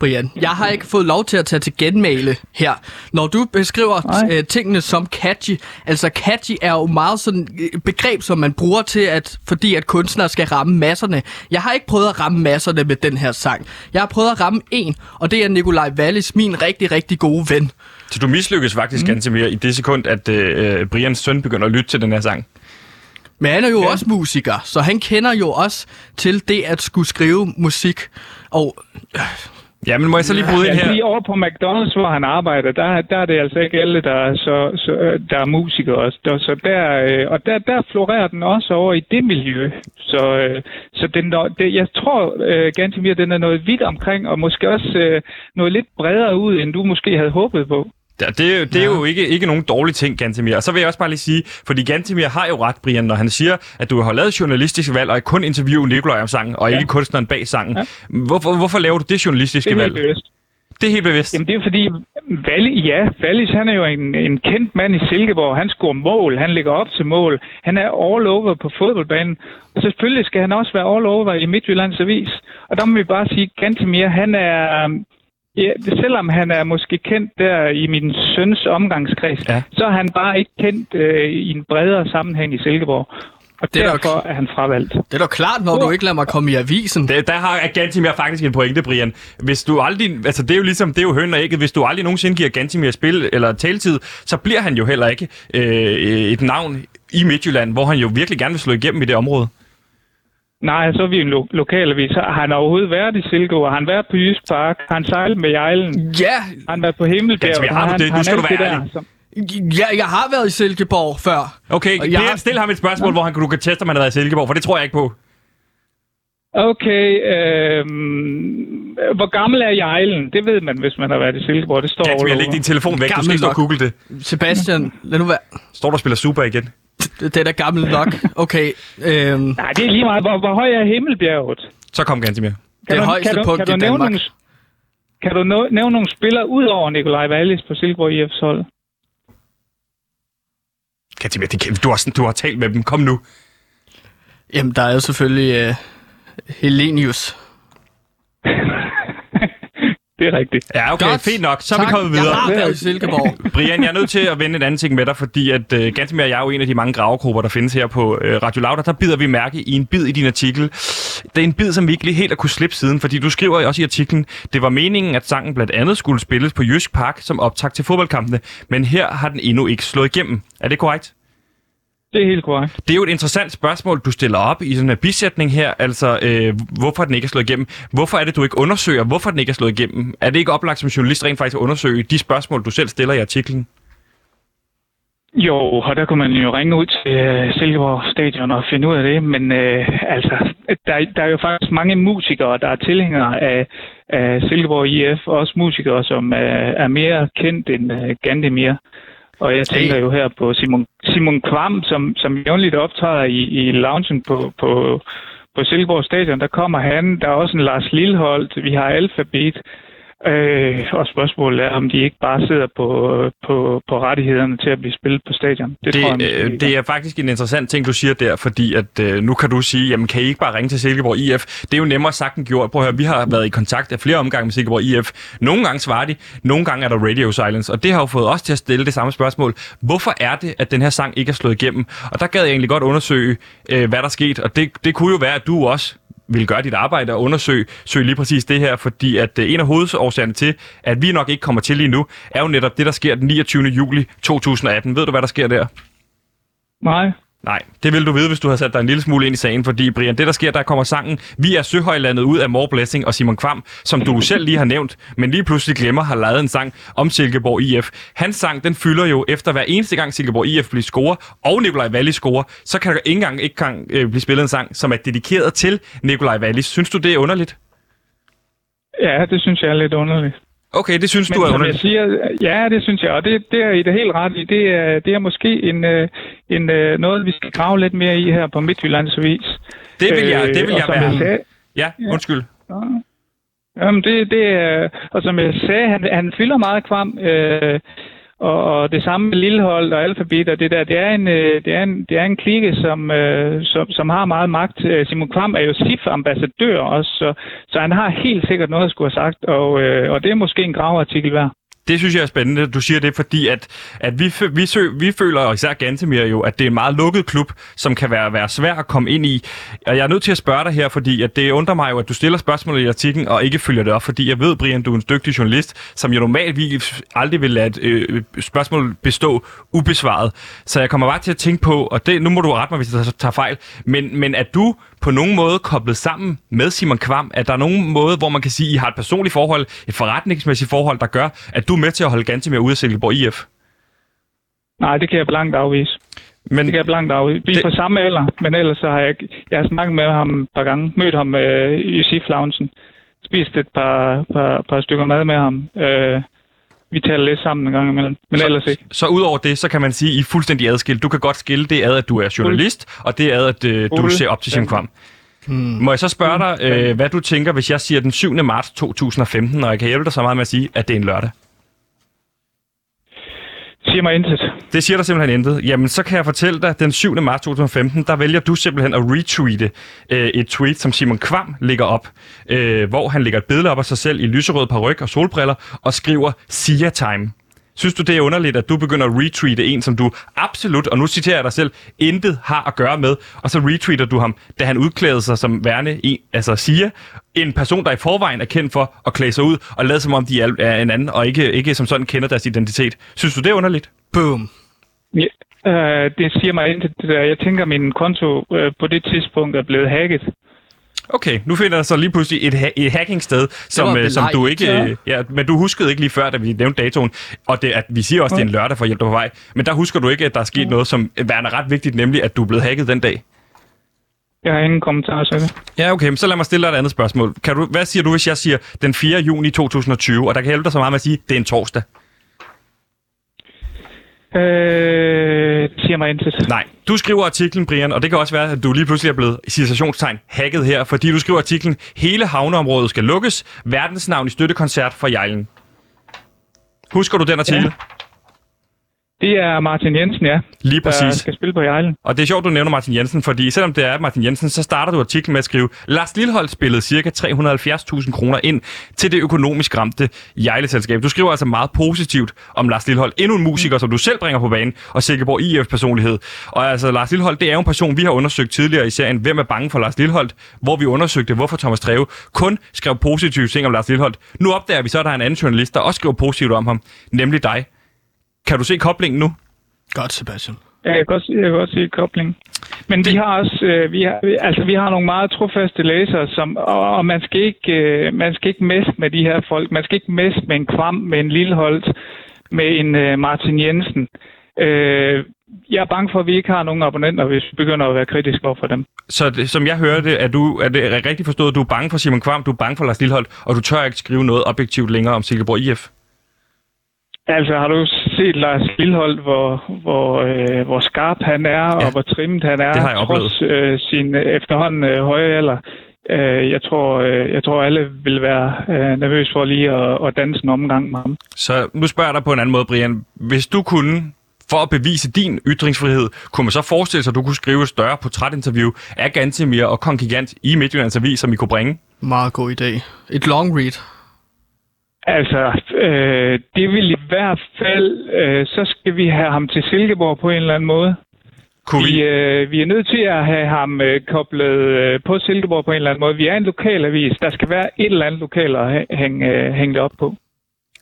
Brian. Jeg har ikke fået lov til at tage til genmale her. Når du beskriver øh, tingene som catchy, altså catchy er jo meget sådan et øh, begreb, som man bruger til, at fordi at kunstnere skal ramme masserne. Jeg har ikke prøvet at ramme masserne med den her sang. Jeg har prøvet at ramme en, og det er Nikolaj Wallis, min rigtig, rigtig gode ven. Så du mislykkes faktisk mm. ganske mere i det sekund, at øh, Brians søn begynder at lytte til den her sang? Men han er jo ja. også musiker, så han kender jo også til det at skulle skrive musik. Og øh, Ja, men må jeg så lige bryde ja, ind her? Lige over på McDonald's, hvor han arbejder, der, der er det altså ikke alle, der er, så, så, der er musikere også. Der, så der, øh, og der, der florerer den også over i det miljø. Så, øh, så den, det, jeg tror øh, ganske mere, den er noget vidt omkring, og måske også øh, noget lidt bredere ud, end du måske havde håbet på. Det, det er ja. jo ikke, ikke nogen dårlig ting, Gantemir. Og så vil jeg også bare lige sige, fordi Gantemir har jo ret, Brian, når han siger, at du har lavet journalistiske valg, og kun interviewe Nikolaj om sangen, og ja. ikke kunstneren bag sangen. Ja. Hvorfor, hvorfor laver du det journalistiske valg? Det er valg? Det er helt bevidst. Jamen det er fordi, Wallis, ja, Wallis han er jo en, en kendt mand i Silkeborg. Han scorer mål, han ligger op til mål. Han er all over på fodboldbanen. Og selvfølgelig skal han også være all over i Midtjyllands Avis. Og der må vi bare sige, Gantemir, han er, Ja, selvom han er måske kendt der i min søns omgangskreds, ja. så er han bare ikke kendt øh, i en bredere sammenhæng i Silkeborg. Og det er derfor er han fravalgt. Det er da klart, når oh. du ikke lader mig komme i avisen. Det, der har Gantimir faktisk en pointe, Brian. Hvis du aldrig, altså det er jo ligesom, det er jo høn og ægget. Hvis du aldrig nogensinde giver Gantimir spil eller taletid, så bliver han jo heller ikke øh, et navn i Midtjylland, hvor han jo virkelig gerne vil slå igennem i det område. Nej, så er vi en lo- lokalavis. Har han overhovedet været i Silkeborg? Har han været på Jysk Park? Har han sejlet med Jejlen? Ja! Har han været på Himmelbjerg? Gantimir, har du det? Nu skal du være ærlig. Der, som... Ja, jeg har været i Silkeborg før. Okay, jeg har... stil ham et spørgsmål, ja. hvor han, du kan teste, om han har været i Silkeborg, for det tror jeg ikke på. Okay, øh, hvor gammel er Jejlen? Det ved man, hvis man har været i Silkeborg. Det står Ganske, jeg lægger din telefon væk. Gammel du skal ikke stå og google det. Sebastian, lad nu være. Står du og spiller Super igen? Det, er da gammel nok. Okay. Øhm. Nej, det er lige meget. Hvor, hvor høj er Himmelbjerget? Så kom Gantimir. Det er højeste kan punkt kan du, i Danmark. Nogle, kan du nævne nogle spillere ud over Nikolaj Wallis på Silkeborg IF's hold? Katimir, det, du, har, du har talt med dem. Kom nu. Jamen, der er jo selvfølgelig uh, Helenius. (laughs) det er rigtigt. Ja, okay, Godt. fint nok. Så tak. er vi kommet videre. Jeg har været i Silkeborg. (laughs) Brian, jeg er nødt til at vende en anden ting med dig, fordi at uh, ganske mere, jeg er jo en af de mange gravegrupper, der findes her på uh, Radio Lauter. Der bider vi mærke i en bid i din artikel. Det er en bid, som vi ikke lige helt har kunne slippe siden, fordi du skriver også i artiklen, det var meningen, at sangen blandt andet skulle spilles på Jysk Park som optag til fodboldkampene, men her har den endnu ikke slået igennem. Er det korrekt? Det er helt korrekt. Det er jo et interessant spørgsmål, du stiller op i sådan en bisætning her. Altså, øh, hvorfor den ikke er slået igennem? Hvorfor er det, du ikke undersøger, hvorfor den ikke er slået igennem? Er det ikke oplagt som journalist rent faktisk at undersøge de spørgsmål, du selv stiller i artiklen? Jo, og der kunne man jo ringe ud til uh, Silkeborg Stadion og finde ud af det, men uh, altså, der, der er jo faktisk mange musikere, der er tilhængere af, af Silkeborg IF, også musikere, som uh, er mere kendt end uh, Gandemir. Og jeg tænker jo her på Simon, Simon Kvam, som, som jævnligt optræder i, i loungen på, på, på Silkeborg Stadion. Der kommer han. Der er også en Lars Lilleholdt. Vi har Alphabet. Øh, og spørgsmålet er, om de ikke bare sidder på, på, på rettighederne til at blive spillet på stadion. Det, det, tror jeg, øh, det er faktisk en interessant ting, du siger der, fordi at øh, nu kan du sige, jamen kan I ikke bare ringe til Silkeborg IF? Det er jo nemmere sagt end gjort. Prøv at høre, vi har været i kontakt af flere omgange med Silkeborg IF. Nogle gange svarer de, nogle gange er der radio silence, og det har jo fået os til at stille det samme spørgsmål. Hvorfor er det, at den her sang ikke er slået igennem? Og der gad jeg egentlig godt undersøge, øh, hvad der skete, og det, det kunne jo være, at du også vil gøre dit arbejde og undersøge søge lige præcis det her, fordi at øh, en af hovedårsagerne til, at vi nok ikke kommer til lige nu, er jo netop det, der sker den 29. juli 2018. Ved du, hvad der sker der? Nej. Nej, det vil du vide, hvis du har sat dig en lille smule ind i sagen, fordi Brian, det der sker, der kommer sangen Vi er Søhøjlandet ud af More Blessing og Simon Kvam, som du selv lige har nævnt, men lige pludselig glemmer har lavet en sang om Silkeborg IF. Hans sang, den fylder jo efter hver eneste gang Silkeborg IF bliver score, og Nikolaj Valli scorer, så kan der ikke engang ikke kan, øh, blive spillet en sang, som er dedikeret til Nikolaj Valli. Synes du, det er underligt? Ja, det synes jeg er lidt underligt. Okay, det synes Men, du er underligt. Jeg siger, ja, det synes jeg, og det, det er i det helt ret i. Det er, det er måske en, øh, en, øh, noget, vi skal grave lidt mere i her på Midtjyllands Avis. Det vil jeg, det vil jeg være. Jeg sagde, ja, undskyld. Ja. Jamen, det, det er, og som jeg sagde, han, han fylder meget kvam. Øh, og, og det samme med Lillehold og Alphabet og det der, det er en, øh, det er en, det er en klike, som, øh, som, som har meget magt. Øh, Simon Kvam er jo SIF-ambassadør også, så, så han har helt sikkert noget at skulle have sagt, og, øh, og det er måske en graveartikel værd. Det synes jeg er spændende, du siger det, fordi at, at vi, vi, sø, vi føler, og især Gantemir jo, at det er en meget lukket klub, som kan være, være svær at komme ind i. Og jeg er nødt til at spørge dig her, fordi at det undrer mig jo, at du stiller spørgsmål i artiklen og ikke følger det op, fordi jeg ved, Brian, du er en dygtig journalist, som jo normalt aldrig vil lade et øh, spørgsmål bestå ubesvaret. Så jeg kommer bare til at tænke på, og det, nu må du rette mig, hvis jeg tager fejl, men, men at du på nogen måde koblet sammen med Simon Kvam? Er der nogen måde, hvor man kan sige, at I har et personligt forhold, et forretningsmæssigt forhold, der gør, at du er med til at holde ganske mere ude af Silkeborg IF? Nej, det kan jeg blankt afvise. Men det kan jeg blankt afvise. Vi er det... på samme alder, men ellers så har jeg, jeg har snakket med ham et par gange, mødt ham øh, i sif spist et par, par, par stykker mad med ham. Øh, vi taler lidt sammen en gang imellem, men så, ellers ikke. Så udover det, så kan man sige, at I er fuldstændig adskilt. Du kan godt skille det ad, at du er journalist, og det ad, at øh, du ser op til Jim Kvam. Hmm. Må jeg så spørge dig, øh, hvad du tænker, hvis jeg siger den 7. marts 2015, og jeg kan hjælpe dig så meget med at sige, at det er en lørdag? Siger mig intet. Det siger der simpelthen intet. Jamen, så kan jeg fortælle dig, at den 7. marts 2015, der vælger du simpelthen at retweete øh, et tweet, som Simon Kvam lægger op, øh, hvor han lægger et billede op af sig selv i lyserød paryk og solbriller og skriver Sia Time. Synes du, det er underligt, at du begynder at retweete en, som du absolut, og nu citerer jeg dig selv, intet har at gøre med, og så retweeter du ham, da han udklæder sig som værende en, altså siger, en person, der i forvejen er kendt for at klæde sig ud og lade som om de er en anden, og ikke, ikke som sådan kender deres identitet. Synes du, det er underligt? Boom. Ja, øh, det siger mig der. Jeg tænker, at min konto øh, på det tidspunkt er blevet hacket. Okay, nu finder der så lige pludselig et, ha- et hacking-sted, som, øh, som du ikke... Ja. ja. men du huskede ikke lige før, da vi nævnte datoen, og det, at vi siger også, at det er en lørdag for hjælp på vej, men der husker du ikke, at der er sket ja. noget, som er ret vigtigt, nemlig at du er blevet hacket den dag. Jeg har ingen kommentar til det. Ja, okay, så lad mig stille dig et andet spørgsmål. Kan du, hvad siger du, hvis jeg siger den 4. juni 2020, og der kan hjælpe dig så meget med at sige, at det er en torsdag? Øh, siger mig intet. Nej. Du skriver artiklen, Brian, og det kan også være, at du lige pludselig er blevet citationstegn hacket her, fordi du skriver artiklen, hele havneområdet skal lukkes, verdensnavn i støttekoncert for Jejlen. Husker du den artikel? Ja. Det er Martin Jensen, ja. Lige præcis. Der skal spille på Jejlen. Og det er sjovt, du nævner Martin Jensen, fordi selvom det er Martin Jensen, så starter du artiklen med at skrive, Lars Lilholdt spillede ca. 370.000 kroner ind til det økonomisk ramte Jejle-selskab. Du skriver altså meget positivt om Lars Lilholdt. Endnu en musiker, som du selv bringer på banen, og Silkeborg IF-personlighed. Og altså, Lars Lilholdt, det er jo en person, vi har undersøgt tidligere i serien, Hvem er bange for Lars Lilholdt? Hvor vi undersøgte, hvorfor Thomas Treve kun skrev positive ting om Lars Lilholdt. Nu opdager vi så, at der er en anden journalist, der også skriver positivt om ham, nemlig dig. Kan du se koblingen nu? Godt, Sebastian. Ja, jeg kan godt, jeg kan godt se koblingen. Men vi har også, øh, vi har, altså vi har nogle meget trofaste læsere, som, og, og man skal ikke, øh, man skal ikke messe med de her folk. Man skal ikke messe med en kvam, med en lille holdt, med en øh, Martin Jensen. Øh, jeg er bange for, at vi ikke har nogen abonnenter, hvis vi begynder at være kritiske over for dem. Så det, som jeg hører det, er, du, er det rigtigt forstået, at du er bange for Simon Kvam, du er bange for Lars Lilleholdt, og du tør ikke skrive noget objektivt længere om Silkeborg IF? Altså, har du set Lars Lilleholdt, hvor, hvor, øh, hvor skarp han er, ja. og hvor trimmet han er, det har jeg trods øh, sin efterhånden øh, høje alder? Øh, jeg, tror, øh, jeg tror, alle vil være øh, nervøs for lige at, at danse en omgang med ham. Så nu spørger jeg dig på en anden måde, Brian. Hvis du kunne for at bevise din ytringsfrihed, kunne man så forestille sig, at du kunne skrive et større portrætinterview af Gantemir og Kongigant i Midtjyllands Avis, som I kunne bringe? Meget god idé. Et long read. Altså, øh, det vil i hvert fald, øh, så skal vi have ham til Silkeborg på en eller anden måde. Kunne vi? Vi, øh, vi er nødt til at have ham øh, koblet øh, på Silkeborg på en eller anden måde. Vi er en lokalavis. Der skal være et eller andet lokal at hænge, øh, hænge det op på.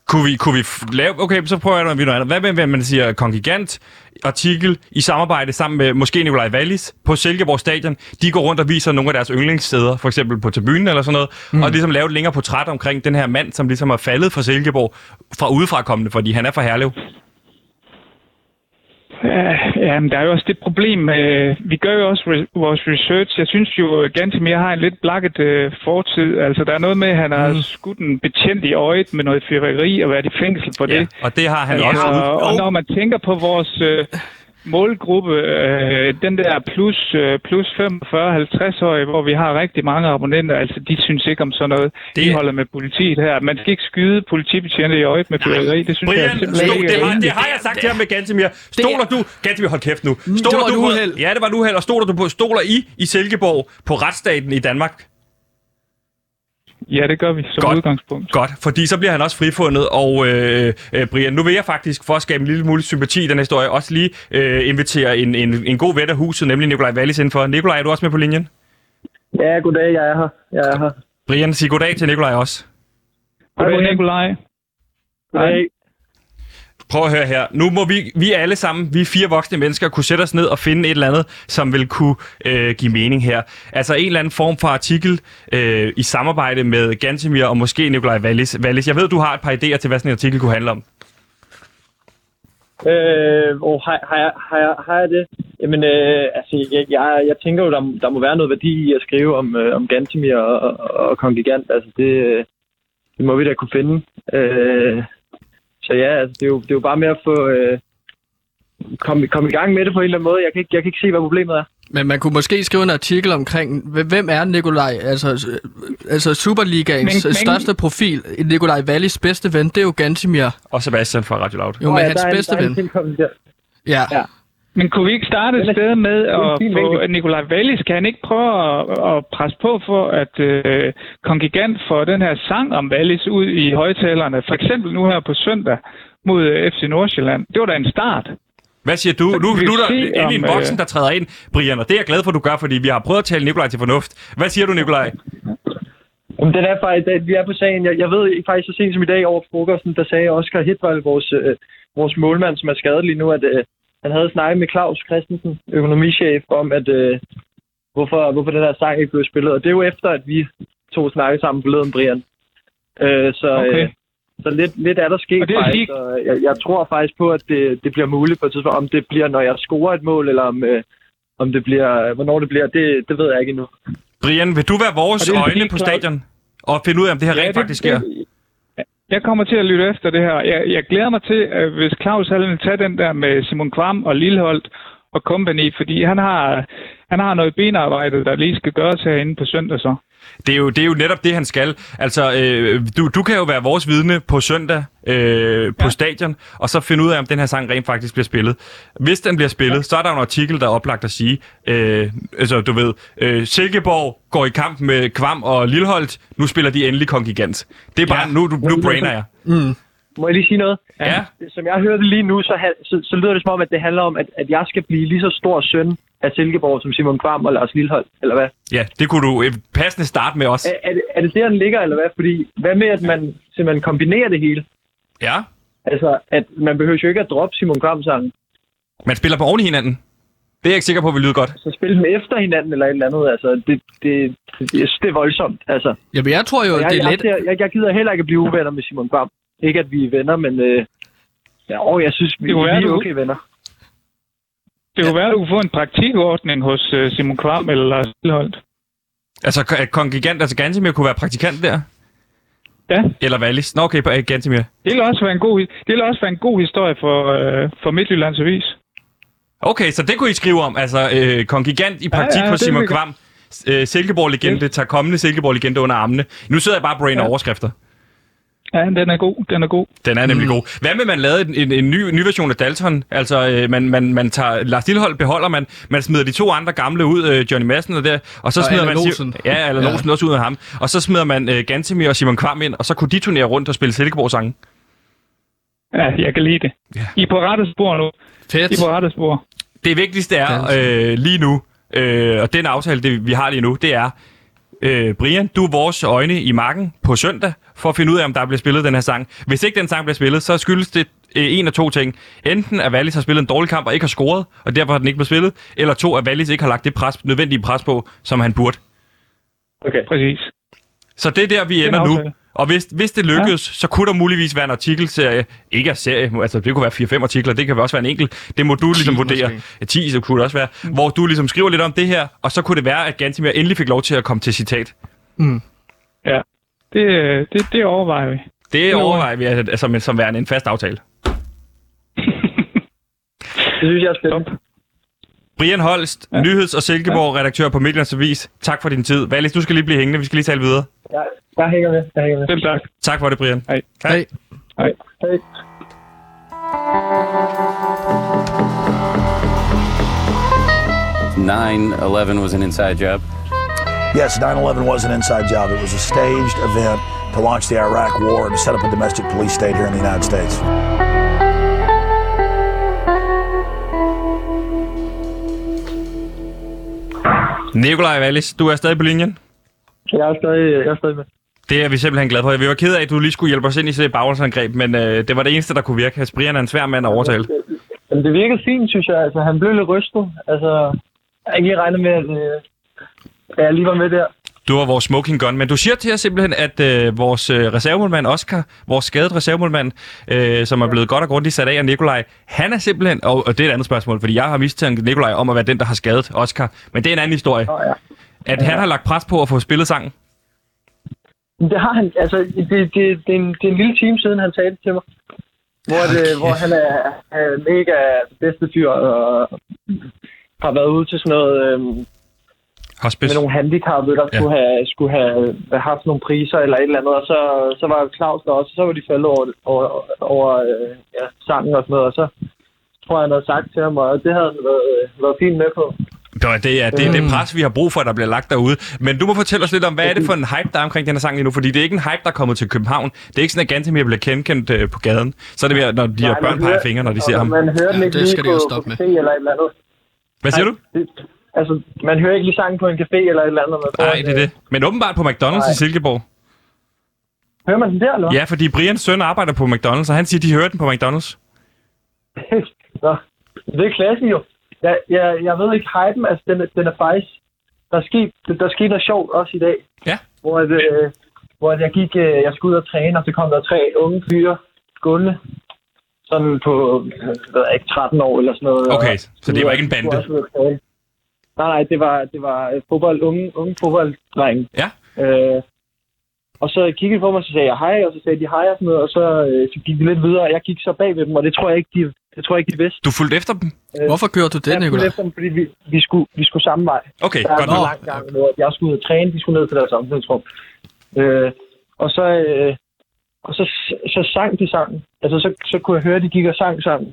Kunne vi, kunne vi lave... Okay, så prøver jeg noget andet. Hvad med, hvad man siger, kongigant artikel i samarbejde sammen med måske Nikolaj Wallis på Silkeborg Stadion. De går rundt og viser nogle af deres yndlingssteder, for eksempel på tribunen eller sådan noget, mm. og ligesom lave et længere portræt omkring den her mand, som ligesom er faldet fra Silkeborg fra udefrakommende, fordi han er fra Herlev. Ja, men der er jo også det problem. Øh, vi gør jo også re- vores research. Jeg synes jo, at Gantemir har en lidt blakket øh, fortid. Altså, der er noget med, at han har mm. skudt en betjent i øjet med noget fyrværkeri og været i fængsel for ja, det. og det har han ja, også. Og, og når man tænker på vores... Øh, målgruppe, øh, den der plus, øh, plus 45-50-årige, hvor vi har rigtig mange abonnenter, altså de synes ikke om sådan noget. Det... De holder med politiet her. Man skal ikke skyde politibetjente i øjet med fyrværkeri. Det synes Brian, jeg stol, det, har, det har jeg sagt til ham med Gantemir. Stoler du... Gantemir, hold kæft nu. Stoler det var du på, uheld. Ja, det var uheld. Og stoler du på, stoler I i Silkeborg på retsstaten i Danmark? Ja, det gør vi som godt, udgangspunkt. Godt, fordi så bliver han også frifundet, og øh, øh, Brian, nu vil jeg faktisk, for at skabe en lille mulig sympati i den historie, også lige øh, invitere en, en, en god ven af huset, nemlig Nikolaj Wallis indenfor. Nikolaj, er du også med på linjen? Ja, goddag, jeg er her. Jeg er her. Brian, sig goddag til Nikolaj også. Goddag, Nikolaj. Goddag prøv at høre her. Nu må vi, vi alle sammen, vi fire voksne mennesker, kunne sætte os ned og finde et eller andet, som vil kunne øh, give mening her. Altså en eller anden form for artikel øh, i samarbejde med Gantemir og måske Nikolaj Wallis. Wallis. Jeg ved, du har et par idéer til, hvad sådan en artikel kunne handle om. Øh, oh, har, har, jeg, har, jeg, har jeg det? Jamen, øh, altså, jeg, jeg, jeg tænker jo, der, der må være noget værdi i at skrive om, øh, om Gantemir og, og, og Kongigant. Altså, det, øh, det må vi da kunne finde. Øh, så ja, altså, det, er jo, det er jo bare med at få... Øh, komme kom i gang med det på en eller anden måde. Jeg kan, ikke, jeg kan ikke se, hvad problemet er. Men man kunne måske skrive en artikel omkring, hvem er Nikolaj? Altså, altså Superligaens men, største men... profil, Nikolaj Wallis bedste ven, det er jo Gantimir. Og Sebastian fra Radio Loud. Jo, men ja, hans bedste ven. Ja. ja. Men kunne vi ikke starte et sted med at få Nikolaj Wallis? Kan han ikke prøve at, at presse på for, at øh, Kongigant får den her sang om Wallis ud i højtalerne? For eksempel nu her på søndag mod øh, FC Nordsjælland. Det var da en start. Hvad siger du? Nu, nu er der endelig en øh, voksen, der træder ind, Brian, og det er jeg glad for, at du gør, fordi vi har prøvet at tale Nikolaj til fornuft. Hvad siger du, Nikolaj? Jamen, den er faktisk, vi er på sagen. Jeg, jeg ved faktisk så sent som i dag over frokosten, der sagde Oscar Hitvald, vores, øh, vores målmand, som er skadet lige nu, at øh, han havde snakket med Claus Christensen, økonomichef, om, at øh, hvorfor, hvorfor den her sang ikke blev spillet. Og det er jo efter, at vi to snakkede sammen forleden, Brian. Øh, så okay. øh, så lidt, lidt er der sket og det er faktisk. Og jeg, jeg tror faktisk på, at det, det bliver muligt på et tidspunkt. Om det bliver, når jeg scorer et mål, eller om, øh, om det bliver, hvornår det bliver, det, det ved jeg ikke endnu. Brian, vil du være vores øjne på stadion og finde ud af, om det her ja, rent det, faktisk sker? Det, jeg kommer til at lytte efter det her. Jeg, jeg glæder mig til, at hvis Claus havde tage den der med Simon Kvam og Lilleholdt og company, fordi han har, han har noget benarbejde, der lige skal gøres herinde på søndag så. Det er, jo, det er jo netop det, han skal. Altså, øh, du, du kan jo være vores vidne på søndag øh, på ja. stadion, og så finde ud af, om den her sang rent faktisk bliver spillet. Hvis den bliver spillet, ja. så er der en artikel, der er oplagt at sige, øh, altså du ved, øh, Silkeborg går i kamp med Kvam og Lilleholdt, nu spiller de endelig Kongigant. Det er bare, ja. nu, nu brainer jeg. Mm. Må jeg lige sige noget? Ja. Som jeg hørte lige nu, så, så, så lyder det som om, at det handler om, at, at jeg skal blive lige så stor søn af Silkeborg som Simon Kvam og Lars Lillehold, eller hvad? Ja, det kunne du passende starte med også. Er, er, det, er det der, den ligger, eller hvad? Fordi hvad med, at man simpelthen kombinerer det hele? Ja. Altså, at man behøver jo ikke at droppe Simon Kvam sangen. Man spiller på oven i hinanden. Det er jeg ikke sikker på, vil lyde godt. Så spille dem efter hinanden eller et eller andet, altså, det, det, det, det er voldsomt, altså. Jamen, jeg tror jo, jeg, det er jeg, let... Jeg, jeg, jeg gider heller ikke at blive uvenner med Simon Kvam. Ikke, at vi er venner, men øh, ja, åh, jeg synes, vi, vi er okay venner. Det kunne være, at du kunne få en praktikordning hos uh, Simon Kvam eller Lars Lilleholdt. Altså, at Kongigant, altså Gantemir kunne være praktikant der? Ja. Eller Wallis? Nå, okay, på uh, Gantemir. Det vil også være en god, det vil også være en god historie for, uh, for Midtjyllands Avis. Okay, så det kunne I skrive om. Altså, uh, Kongigant i praktik ja, ja, hos Simon Kvam. Uh, Silkeborg-legende, ja. tager kommende Silkeborg-legende under armene. Nu sidder jeg bare og brainer ja. overskrifter. Ja, den er god. Den er god. Den er nemlig mm. god. Hvad med, man lavede en, en, en ny, ny version af Dalton? Altså, øh, man, man, man tager... Lars Lillehold beholder man. Man smider de to andre gamle ud, øh, Johnny Madsen og der, og så og smider man... Losen. Ja, eller ja. Losen også ud af ham. Og så smider man øh, Gantemir og Simon Kvam ind, og så kunne de turnere rundt og spille Silkeborg-sange. Ja, jeg kan lide det. Ja. I er på rette spor nu. Fedt. I er på rette spor. Det vigtigste er øh, lige nu, øh, og den aftale, det, vi har lige nu, det er, øh, Brian, du er vores øjne i marken på søndag, for at finde ud af, om der bliver spillet den her sang. Hvis ikke den sang bliver spillet, så skyldes det øh, en af to ting. Enten at Wallis har spillet en dårlig kamp og ikke har scoret, og derfor har den ikke blevet spillet, eller to, at Wallis ikke har lagt det pres, nødvendige pres på, som han burde. Okay, præcis. Så det er der, vi ender nu. Og hvis, hvis det lykkes, ja. så kunne der muligvis være en artikelserie. Ikke en serie, altså det kunne være 4-5 artikler, det kan også være en enkelt. Det må du ligesom vurdere. Ja, 10 så kunne det også være. Mm. Hvor du ligesom skriver lidt om det her, og så kunne det være, at Gantimir endelig fik lov til at komme til citat. Mm. Ja, det, det, det overvejer vi. Det overvejer vi altså, som værende en fast aftale. (laughs) det synes jeg er spændende. Brian Holst, ja. Nyheds- og Silkeborg-redaktør på Midtjyllands Avis. Tak for din tid. Valis, du skal lige blive hængende. Vi skal lige tale videre. Ja, jeg hænger med. Jeg hænger med. Selv tak. Tak for det, Brian. Hej. Hej. Hej. Hej. Nine Eleven was an inside job. Yes, 9/11 was an inside job. It was a staged event to launch the Iraq War and to set up a domestic police state here in the United States. Nikolaj Wallis, du er stadig på linjen? Jeg er stadig, jeg er stadig med. Det er vi simpelthen glade for. Jeg var ked af, at du lige skulle hjælpe os ind i det bagholdsangreb, men øh, det var det eneste, der kunne virke. Brian er en svær mand at overtale. Jamen, det virkede fint, synes jeg. Altså, han blev lidt rystet. Altså, jeg har ikke lige regnet med, at, øh, at jeg lige var med der. Du var vores smoking gun, men du siger til os simpelthen, at øh, vores øh, reservemålmand Oscar, vores skadet reservemålmand, øh, som er blevet godt og grundigt sat af af Nikolaj, han er simpelthen, og, og det er et andet spørgsmål, fordi jeg har mistænkt Nikolaj om at være den, der har skadet Oscar, men det er en anden historie. Oh, ja. At han har lagt pres på at få spillet sangen? Det har han, altså, det, det, det, er, en, det er en lille time siden, han sagde det til mig. Hvor, okay. det, hvor han er, er mega bedste fyr, og har været ude til sådan noget... Øhm, Hospice. Med nogle handicappede, der ja. skulle, have, skulle have haft nogle priser eller et eller andet. Og så, så var Claus der også, så var de faldet over, over, over øh, ja, sangen og sådan noget. Og så, tror jeg, han havde sagt til ham, og det havde han været, øh, været fint med på. Det er, det, er, det er det pres, vi har brug for, der bliver lagt derude. Men du må fortælle os lidt om, hvad er det for en hype, der er omkring den her sang lige nu? Fordi det er ikke en hype, der er kommet til København. Det er ikke sådan, at Gantemir bliver kendt øh, på gaden. Så er det mere, når de her Nej, børn peger fingre, når de ser ham. Man hører Ja, ikke det lige skal de på, jo stoppe med. café eller et eller andet. Hvad siger du? Altså, man hører ikke lige sangen på en café eller et eller andet. Nej, det er det. Men åbenbart på McDonald's i Silkeborg. Hører man den der, eller? Ja, fordi Brians søn arbejder på McDonald's, og han siger, de hører den på McDonald's. (laughs) Nå, det er klasse jo. Jeg, jeg, jeg ved ikke, hypen, altså den, den er faktisk... Der skete, der skete noget sjovt også i dag. Ja. Hvor, at, øh, hvor at jeg gik, øh, jeg skulle ud og træne, og så kom der tre unge fyre gående. Sådan på, øh, jeg ved ikke, 13 år eller sådan noget. Okay, og- så det var ikke en bande? også. Nej, nej, det var, det var øh, fodbold, unge, unge fodbolddrenge. Ja. Øh, og så kiggede de på mig, og så sagde jeg hej, og så sagde de hej og sådan noget, og så, øh, så gik vi lidt videre, og jeg gik så bag ved dem, og det tror jeg ikke, de, det tror jeg ikke, de vidste. Du fulgte efter dem? Hvorfor gjorde du det, Jeg fulgte Nicolaj? efter dem, fordi vi, vi, skulle, vi skulle samme vej. Okay, Der er godt en nok. lang gang, hvor jeg skulle ud og træne, de skulle ned til deres omklædningsrum. Øh, og så, øh, og så, så sang de sangen. Altså, så, så kunne jeg høre, at de gik og sang sammen.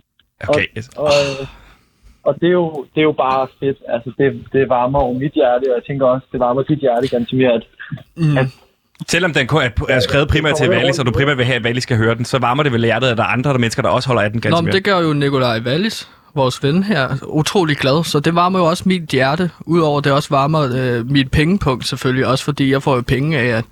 Okay. Og, øh, og det, er jo, det er jo bare fedt. Altså, det, det varmer jo mit hjerte, og jeg tænker også, det varmer dit hjerte ganske mere, at Mm. Selvom den er, er skrevet primært til Wallis, og du primært vil have, at Wallis skal høre den, så varmer det vel hjertet, at der er andre der mennesker, der også holder af den Nå, ganske men mere. det gør jo Nikolaj Wallis, vores ven her, utrolig glad. Så det varmer jo også mit hjerte, udover det også varmer øh, mit pengepunkt selvfølgelig, også fordi jeg får jo penge af, at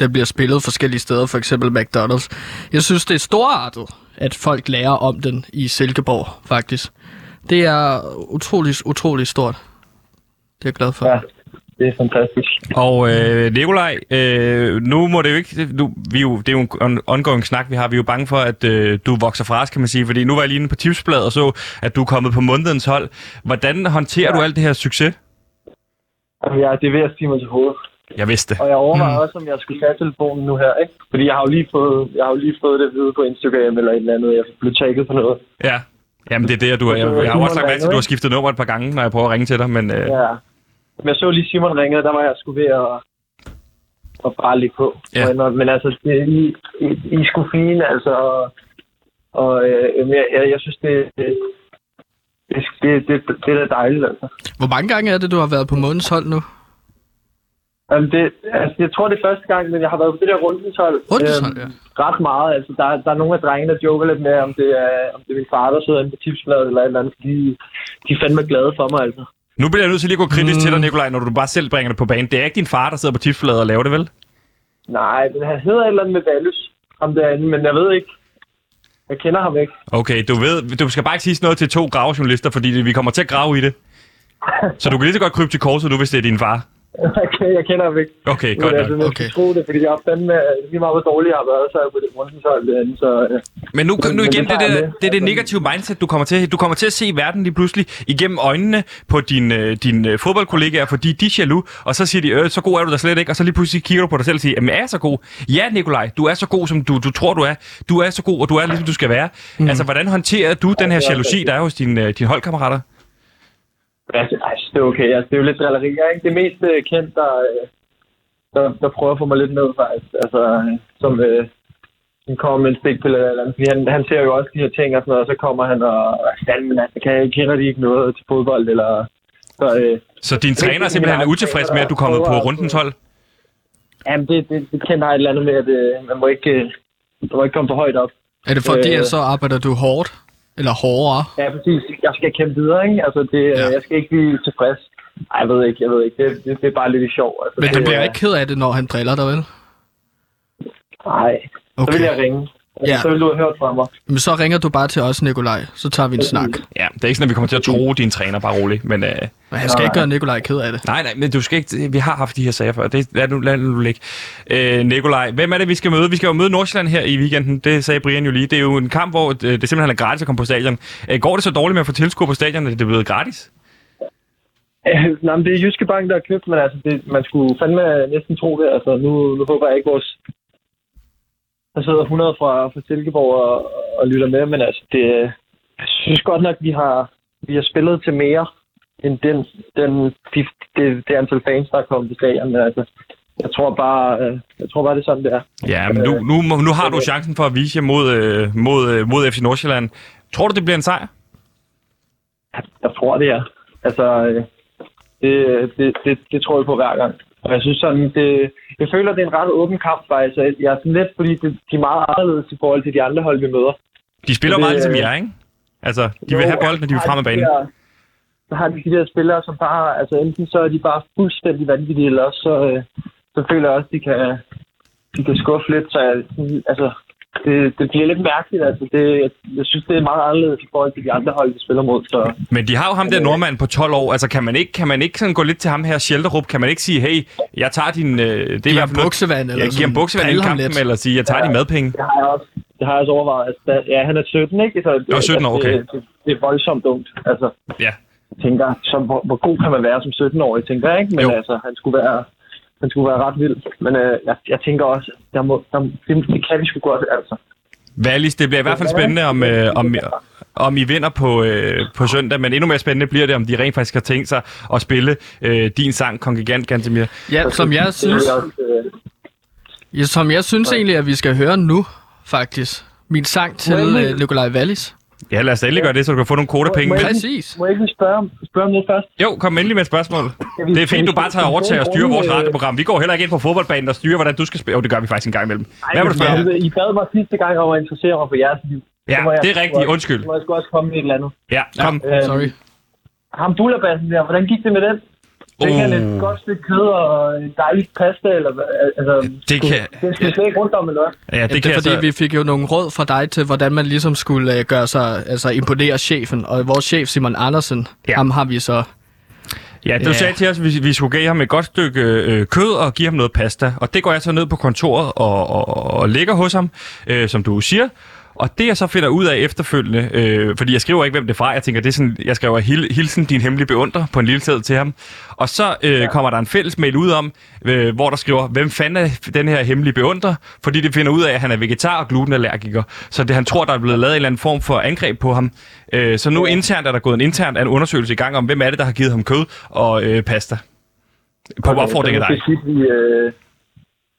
der bliver spillet forskellige steder, for eksempel McDonald's. Jeg synes, det er storartet, at folk lærer om den i Silkeborg, faktisk. Det er utrolig, utrolig stort. Det er jeg glad for. Ja. Det er fantastisk. Og øh, Nikolaj, øh, nu må det jo ikke... Nu, vi jo, det er jo en on- ongoing snak, vi har. Vi er jo bange for, at øh, du vokser fra os, kan man sige. Fordi nu var jeg lige inde på tipsbladet og så, at du er kommet på månedens hold. Hvordan håndterer ja. du alt det her succes? Jamen, ja, det er ved at sige mig til hovedet. Jeg vidste det. Og jeg overvejer også, om jeg skulle tage telefonen nu her, ikke? Fordi jeg har jo lige fået, jeg har jo lige fået det at vide på Instagram eller et eller andet. Jeg blev tagget på noget. Ja. Jamen, det er det, du er. Jeg, jeg har også lagt mærke til, at du har skiftet nummer et par gange, når jeg prøver at ringe til dig, men... Øh, Ja. Men jeg så lige Simon ringede, der var jeg sgu ved at, at bare ligge på. Ja. Men, men altså, det, I, I, I er sgu fine, altså. Og, og øh, jeg, jeg, jeg synes, det, det, det, det, det, det er da dejligt, altså. Hvor mange gange er det, du har været på månedens hold nu? Jamen, det, altså, jeg tror, det er første gang, men jeg har været på det der rundenshold. Rundenshold, ja. Ret meget. Altså, der, der er nogle af drengene, der joker lidt med, om det er, om det er min far, der sidder inde på tipsbladet eller et eller andet. De, de er fandme glade for mig, altså. Nu bliver jeg nødt til lige at gå kritisk mm. til dig, Nikolaj, når du bare selv bringer det på banen. Det er ikke din far, der sidder på tipsfladet og laver det, vel? Nej, men han hedder et eller andet med Valus, ham derinde, men jeg ved ikke. Jeg kender ham ikke. Okay, du ved, du skal bare ikke sige noget til to gravejournalister, fordi vi kommer til at grave i det. (laughs) Så du kan lige så godt krybe til korset nu, hvis det er din far. Okay, (laughs) jeg kender ham ikke. Okay, godt altså, nok. man Okay. tro det, fordi jeg har fandme, lige meget hvor dårlig jeg har været, så er jeg på det rundenshold derinde, så... øh, Men nu, nu Men- igen, men det, det tager det, med. det er det negative mindset, du kommer til. Du kommer til at se verden lige pludselig igennem øjnene på dine din, din øh, fodboldkollegaer, fordi de er jaloux, og så siger de, øh, så god er du da slet ikke, og så lige pludselig kigger du på dig selv og siger, jamen er jeg så god? Ja, Nikolaj, du er så god, som du, du tror, du er. Du er så god, og du er ligesom du skal være. Mm. Altså, hvordan hånterer du den her jalousi, der er hos dine, øh, dine holdkammerater? Altså, det er okay. Altså, det er jo lidt drilleri. Jeg er ikke det mest øh, kendt, der, øh, der, der prøver at få mig lidt ned, faktisk. Altså, øh, som, øh, som kommer med en stikpille eller andet. Fordi han, han ser jo også de her ting og sådan noget, og så kommer han og... Fanden, altså, kan, kender de ikke noget til fodbold, eller... Så, øh, Så din træner er simpelthen er utilfreds med, at du er kommet på rundens hold? jamen, det, det, det kender jeg et eller andet med, at øh, man må ikke, øh, man må ikke komme for højt op. Er det fordi, Øh. at så arbejder du hårdt? Eller hårdere? Ja, præcis. Jeg skal kæmpe videre, ikke? Altså, det, Ja. ja. jeg skal ikke blive tilfreds. Ej, jeg ved ikke, jeg ved ikke. Det, det, det er bare lidt i sjov. Altså, Men det, bliver er- ikke ked af det, når han driller dig, vel? Nej, så Okay. vil jeg ringe. Ja. Så vil du have hørt fra mig. Men så ringer du bare til os, Nikolaj. Så tager vi en snak. Ja, det er ikke sådan, at vi kommer til at tro din træner, bare rolig. Men øh, Men han skal ikke gøre Nikolaj ked af det. nej, nej, men du skal ikke... Vi har haft de her sager før. Det, lad, nu, lad nu ligge. Øh, Nikolaj, hvem er det, vi skal møde? Vi skal jo møde Nordsjælland her i weekenden. Det sagde Brian jo lige. Det er jo en kamp, hvor øh, det simpelthen er gratis at komme på stadion. Øh, går det så dårligt med at få tilskuer på stadion, at det er blevet gratis? Nej, men det er Jyske Bank, der har købt, men altså, det, man skulle fandme næsten tro det. Altså, nu, nu håber jeg ikke vores... Der sidder 100 fra, fra Silkeborg og, og lytter med, men altså, det, jeg synes godt nok, vi har, vi har spillet til mere end den, den, de, det, det antal fans, der er kommet til stadion. Men altså, jeg tror bare, øh, jeg tror bare, det er sådan, det er. Ja, men nu, nu, nu har du chancen for at vise mod, øh, mod, øh, mod FC Nordsjælland. Tror du, det bliver en sejr? jeg tror, det er. Altså, øh, det, det, det, det tror jeg på hver gang. Og jeg synes sådan, det, jeg føler, det er en ret åben kamp faktisk. Jeg er sådan lidt, fordi det, de er meget anderledes i forhold til de andre hold, vi møder. De spiller Det- meget ligesom jer, ikke? Altså, de vil Jo, have bolden, og de vil frem af banen. der- Så har de de der spillere, som bare, altså enten så er de bare fuldstændig vanvittige, eller også så, øh, så føler jeg også, de kan, de kan skuffe lidt. Så jeg, altså, det, det bliver lidt mærkeligt. Altså, det, jeg, jeg synes, det er meget anderledes i forhold til de andre hold, de spiller mod. Så Men de har jo ham der nordmand på 12 år. Altså, kan man ikke, kan man ikke sådan gå lidt til ham her, Sjelderup? Kan man ikke sige, hey, jeg tager din... Øh, det er i Giv hvert ham buksevand, eller Ja, giv ham sådan. buksevand i kampen, lidt. eller sige, jeg tager dine madpenge. det har jeg også, det har jeg også overvejet. Altså, da, ja, han er 17, ikke? Så, Nå, 17 år, okay. Det, det, det, er voldsomt dumt. Altså, Ja. jeg tænker, så, hvor, hvor god kan man være som 17-årig, tænker jeg, ikke? Men Jo. altså, han skulle være, han skulle være ret vild. Men øh, jeg, jeg tænker også, der må, der, det, det kan vi sgu godt, altså. Wallis, det bliver i hvert fald spændende, om, øh, om, om I vinder på, øh, på søndag, men endnu mere spændende bliver det, om de rent faktisk har tænkt sig at spille øh, din sang, Kongigant Gantemir. Ja, som jeg synes, øh, ja, som jeg synes egentlig, at vi skal høre nu, faktisk. Min sang til øh, Nikolaj Wallis. Ja, lad os endelig gøre det, så du kan få nogle kodapenge. Må jeg- Men, Præcis. må jeg ikke lige spørge, spørge om noget først? jo, kom endelig med et spørgsmål. Det er fint, du bare tager over til at styre vores radioprogram. Vi går heller ikke ind på fodboldbanen og styrer, hvordan du skal spille. Jo, det gør vi faktisk en gang imellem. Hvad vil du spørge om? Ej, I bad mig sidste gang om at interessere mig for jeres liv. Ja, må jeg det er rigtigt. Undskyld. Så må jeg sgu også komme med et eller andet. Ja, kom. Øhm, Sorry. Ham bullerbassen der, hvordan gik det med den? Han Uh. et godt stykke kød og en dejlig pasta, eller? Altså, Det kan- Det skal slet ikke rundt om, eller hvad? Ja, Det, det det kan er fordi, så... vi fik jo nogle råd fra dig til, hvordan man ligesom skulle øh, gøre sig, altså imponere chefen. Og vores chef, Simon Andersen, Ja. ham har vi så... Ja, du Ja. sagde til os, at vi, vi skulle give ham et godt stykke øh, kød og give ham noget pasta. Og det går jeg så ned på kontoret og, og, og lægger hos ham, øh, som du siger. Og det jeg så finder ud af efterfølgende, øh, fordi jeg skriver ikke, hvem det er fra, jeg tænker, det er sådan, jeg skriver hil, hilsen din hemmelige beundrer på en lille sæd til ham. Og så øh, ja. kommer der en fælles mail ud om, øh, hvor der skriver, hvem fanden er den her hemmelige beundrer? Fordi det finder ud af, at han er vegetar og glutenallergiker. Så det, han tror, der er blevet lavet en eller anden form for angreb på ham. Øh, så nu internt er der gået en internt en undersøgelse i gang om, hvem er det, der har givet ham kød og øh, pasta. På okay, opfordring af så dig. Skal vi, øh,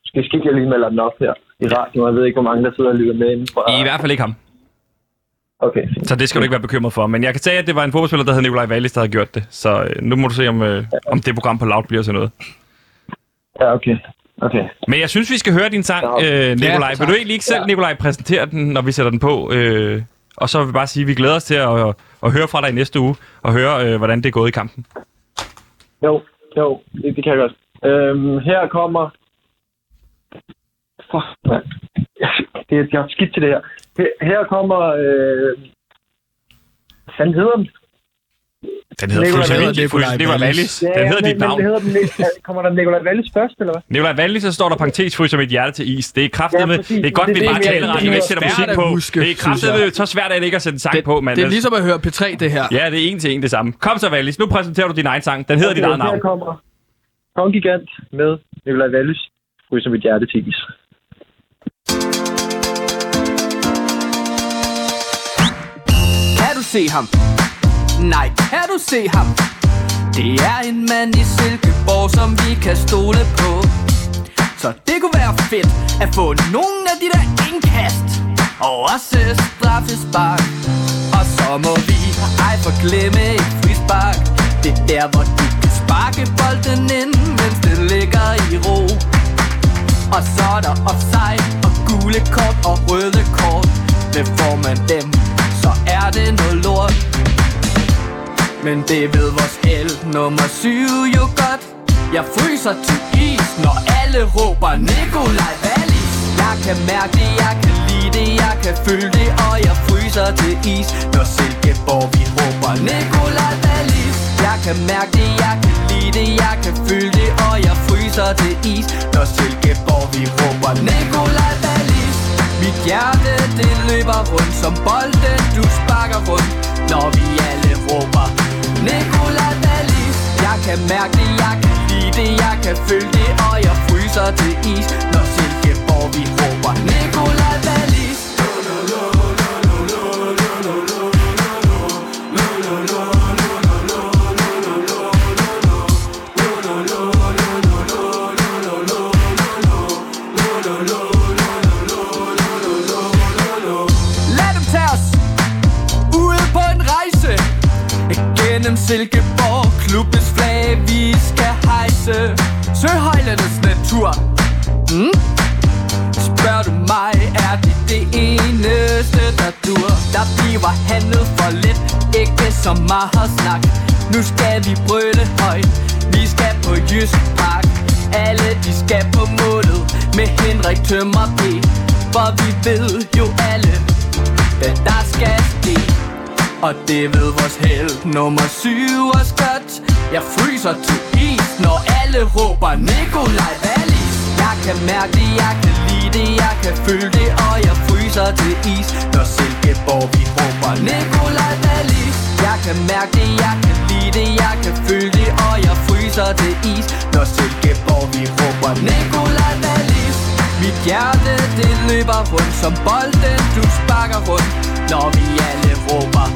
skal skidt, jeg lige melder den op her i radioen. Jeg ved ikke, hvor mange der sidder og lytter med inden fra... I hvert fald ikke ham. Okay. Så det skal du ikke være bekymret for. Men jeg kan sige, at det var en fodboldspiller, der hed Nikolaj Wallis, der havde gjort det. Så øh, nu må du se, om, øh, om det program på Loud bliver til noget. Ja, okay. Okay. Men jeg synes, vi skal høre din sang, øh, Nikolaj. tak. Vil du egentlig ikke selv, Nikolaj, præsentere den, når vi sætter den på? Øh, og så vil vi bare sige, at vi glæder os til at, at, at høre fra dig i næste uge, og høre, øh, hvordan det er gået i kampen. Jo, jo, det, det kan jeg godt. Øhm, her kommer... Fuck, mand. Det, jeg har skidt til det her. Her, her kommer... Øh... Hvad hedder den? Den hedder Nikolaj Wallis. Fryse- Nikolaj Wallis. Den hedder men, dit navn. Men hedder den, ikke- (laughs) kommer der Nikolaj Wallis først, eller hvad? Nikolaj Wallis, så står der parentes fryser mit hjerte til is. Det er kraftigt Ja, med. Det er godt, Det vi er bare taler jeg- ret, er ikke sætter musik at på. huske, Det er kraftigt jeg. så svært at det ikke at sætte en sang Det, på, men det er ligesom at høre P3, det her. Ja, det er en til en det samme. Kom så, Wallis. Nu præsenterer du din egen sang. Den hedder dit eget navn. Her kommer Kongigant med Nikolaj Wallis. Fryser mit hjerte til is. Se ham? Nej, kan du se ham? Det er en mand i Silkeborg, som vi kan stole på. Så det kunne være fedt at få nogle af de der indkast. Og også straffespark. Og så må vi ej forglemme et frispark. Det er der, hvor du kan sparke bolden ind, mens det ligger i ro. Og så er der offside og gule kort og røde kort. Det får man dem, er det noget lort. Men det ved vores el nummer 7 jo godt. Jeg fryser til is, når alle råber Nikolaj Wallis. Jeg kan mærke det, jeg kan lide det, jeg kan føle det Og jeg fryser til is, når Silkeborg vi råber Nikolaj Wallis. Jeg kan mærke det, jeg kan lide det, jeg kan føle det Og jeg fryser til is, når Silkeborg vi råber Nikolaj Wallis. Mit hjerte det løber rundt som bolden du sparker rundt Når vi alle råber. Nikolaj Dalis Jeg kan mærke det, jeg kan lide det, jeg kan føle det Og jeg fryser til is, det ved vores held. Nummer syv og skødt Jeg fryser til is, når alle råber Nikolaj Wallis Jeg kan mærke det, jeg kan lide det, jeg kan føle det Og jeg fryser til is, når Silkeborg vi råber Nikolaj Wallis Jeg kan mærke det, jeg kan lide det, jeg kan føle det Og jeg fryser til is, når Silkeborg vi råber Nikolaj Wallis Mit hjerte det løber rundt som bolden. Du sparker rundt Når vi alle råber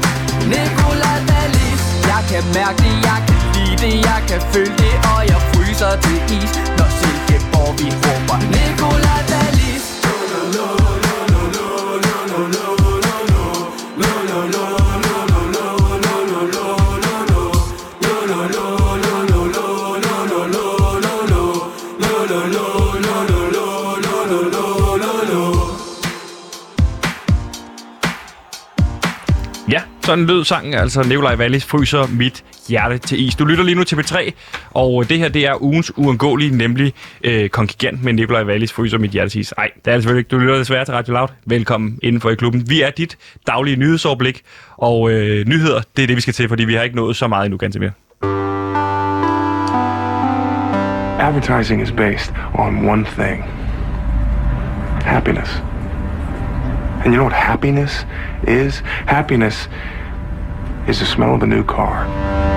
Nikola Dalis Jeg kan mærke det, jeg kan lide det, jeg kan føle det Og jeg fryser til is, når Silkeborg vi råber. Nikola Dalis sådan lød sangen, altså Nikolaj Wallis fryser mit hjerte til is. Du lytter lige nu til P3, og det her det er ugens uundgåelige, nemlig øh, kongigant med Nikolaj Wallis fryser mit hjerte til is. Nej, det er det selvfølgelig ikke. Du lytter desværre til Radio Loud. Velkommen indenfor i klubben. Vi er dit daglige nyhedsoverblik, og øh, nyheder, det er det, vi skal til, fordi vi har ikke nået så meget endnu, ganske mere. Advertising is based on one thing happiness. And you know what happiness is? Happiness is the smell of a new car.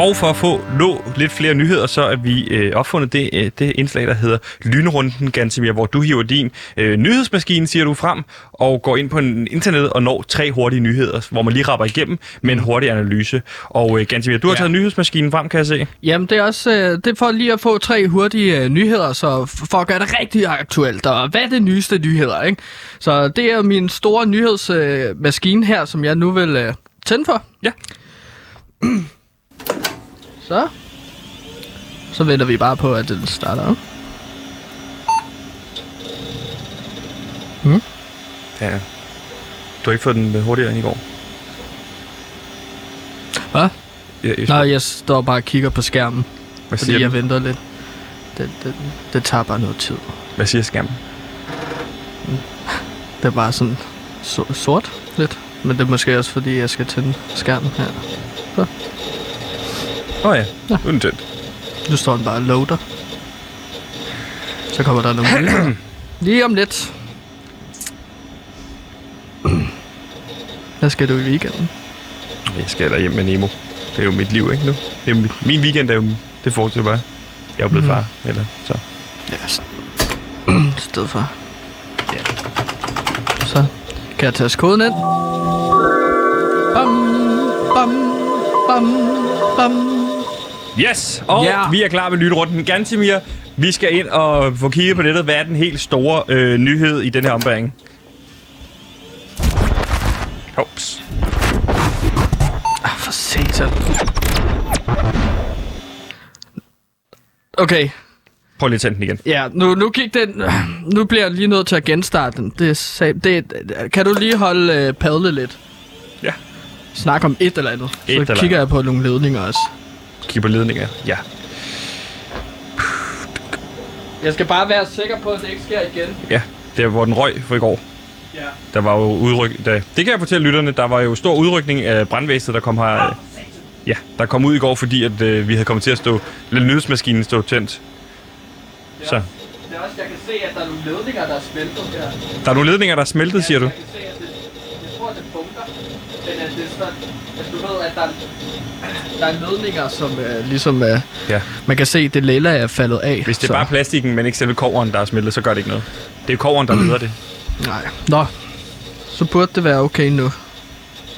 Og for at få nå lidt flere nyheder, så er vi øh, opfundet det, øh, det indslag, der hedder Lynrunden, Gansimir, hvor du hiver din øh, nyhedsmaskine, siger du frem, og går ind på en internet og når tre hurtige nyheder, hvor man lige rapper igennem med en hurtig analyse. Og øh, Gansimir, du har Ja. taget nyhedsmaskinen frem, kan jeg se. Jamen, det er også øh, det er for lige at få tre hurtige øh, nyheder, så for at gøre det rigtig aktuelt. Og hvad er det nyeste nyheder, ikke? Så det er min store nyhedsmaskine øh, her, som jeg nu vil øh, tænde for. Ja. Så. Så venter vi bare på, at den starter op. Ja. Du har ikke fået den hurtigere end i går? Hvad? Ja, jeg, Nå, jeg står bare og kigger på skærmen, hvad, fordi siger jeg den? venter lidt. Det, det, det tager bare noget tid. hvad siger skærmen? Det er bare sådan so- sort lidt. Men det er måske også, fordi jeg skal tænde skærmen her. Åh oh, ja, Ja. nu er den tændt. Nu står den bare og loader. Så kommer der nogle nyheder. (clears throat) Lige om lidt. Hvad skal du i weekenden? Jeg skal hjem med Nemo. Det er jo mit liv, ikke nu? Det er jo mit, min weekend er jo... Det fortsætter bare. Jeg er blevet Mhm. far, eller så. Ja, sted for. Ja. Så kan jeg tage koden ind. Bam, bam, bam, bam. Yes, og yeah. vi er klar med lytterunden. Gansimir, vi skal ind og få kigget på nettet. Hvad er den helt store øh, nyhed i den her ombæring? Hops. Ah, for satan. Okay, Prøv lige at tænde den igen. ja, nu, nu gik den... Nu bliver jeg lige nødt til at genstarte den. Det, er det, kan du lige holde øh, padle lidt? Ja. Snak om et eller andet. Et Så eller kigger jeg på nogle ledninger også. Kig på ledninger. Ja. Jeg skal bare være sikker på, at det ikke sker igen. Ja, det er hvor den røg for i går. Ja. Der var jo udryk... Der, det kan jeg fortælle lytterne. Der var jo stor udrykning af brandvæsenet, der kom her... Øh, ja, der kom ud i går, fordi at, øh, vi havde kommet til at stå... Lade nyhedsmaskinen stå tændt. Så. Det er også, jeg kan se, at der er nogle ledninger, der er smeltet her. Der er nogle ledninger, der er smeltet, siger du? Jeg kan se, at det, jeg tror, at det funker. Men at det er sådan, at du ved, at der er, der er ledninger, som øh, ligesom... Øh, Ja. man kan se, at det lilla er faldet af. Hvis det er så- bare plastikken, men ikke selve koveren, der er smeltet, så gør det ikke noget. Det er koveren, der leder det. Nej. Nå, så burde det være okay nu.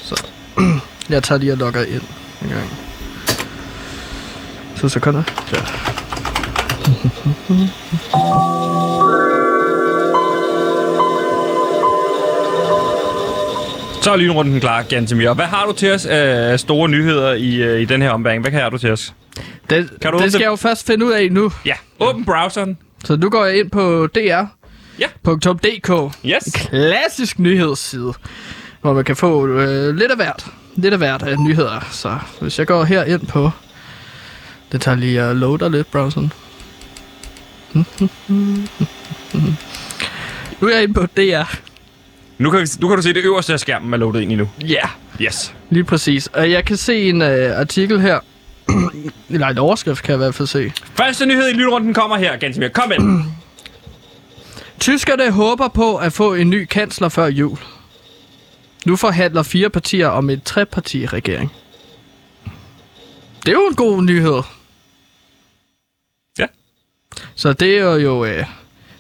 Så (clears throat) jeg tager lige og logger ind en gang. To sekunder. Ja. (laughs) Så er lynrunden klar, Gantemir. Hvad har du til os af store nyheder i, øh, i den her ombæring? Hvad kan du til os? Det, Kan du det skal jeg jo først finde ud af nu. Ja, åbn browseren. Så nu går jeg ind på dr. Ja. Yes. Klassisk nyhedsside, hvor man kan få øh, lidt af hvert. Lidt af hvert af nyheder. Så hvis jeg går her ind på... Det tager lige at loader lidt, browseren. (laughs) Nu er jeg inde på DR. Nu kan, vi, nu kan du se det øverste af skærmen er loadet ind i nu. Ja, yeah, Yes. lige præcis. Og jeg kan se en øh, artikel her. (clears throat) Eller en overskrift kan jeg i hvert fald se. Første nyhed i lynrunden kommer her, Gantemir. Kom ind. (clears throat) Tyskerne håber på at få en ny kansler før jul. Nu forhandler fire partier om en trepartiregering. Det er jo en god nyhed. Ja. Så det er jo, øh,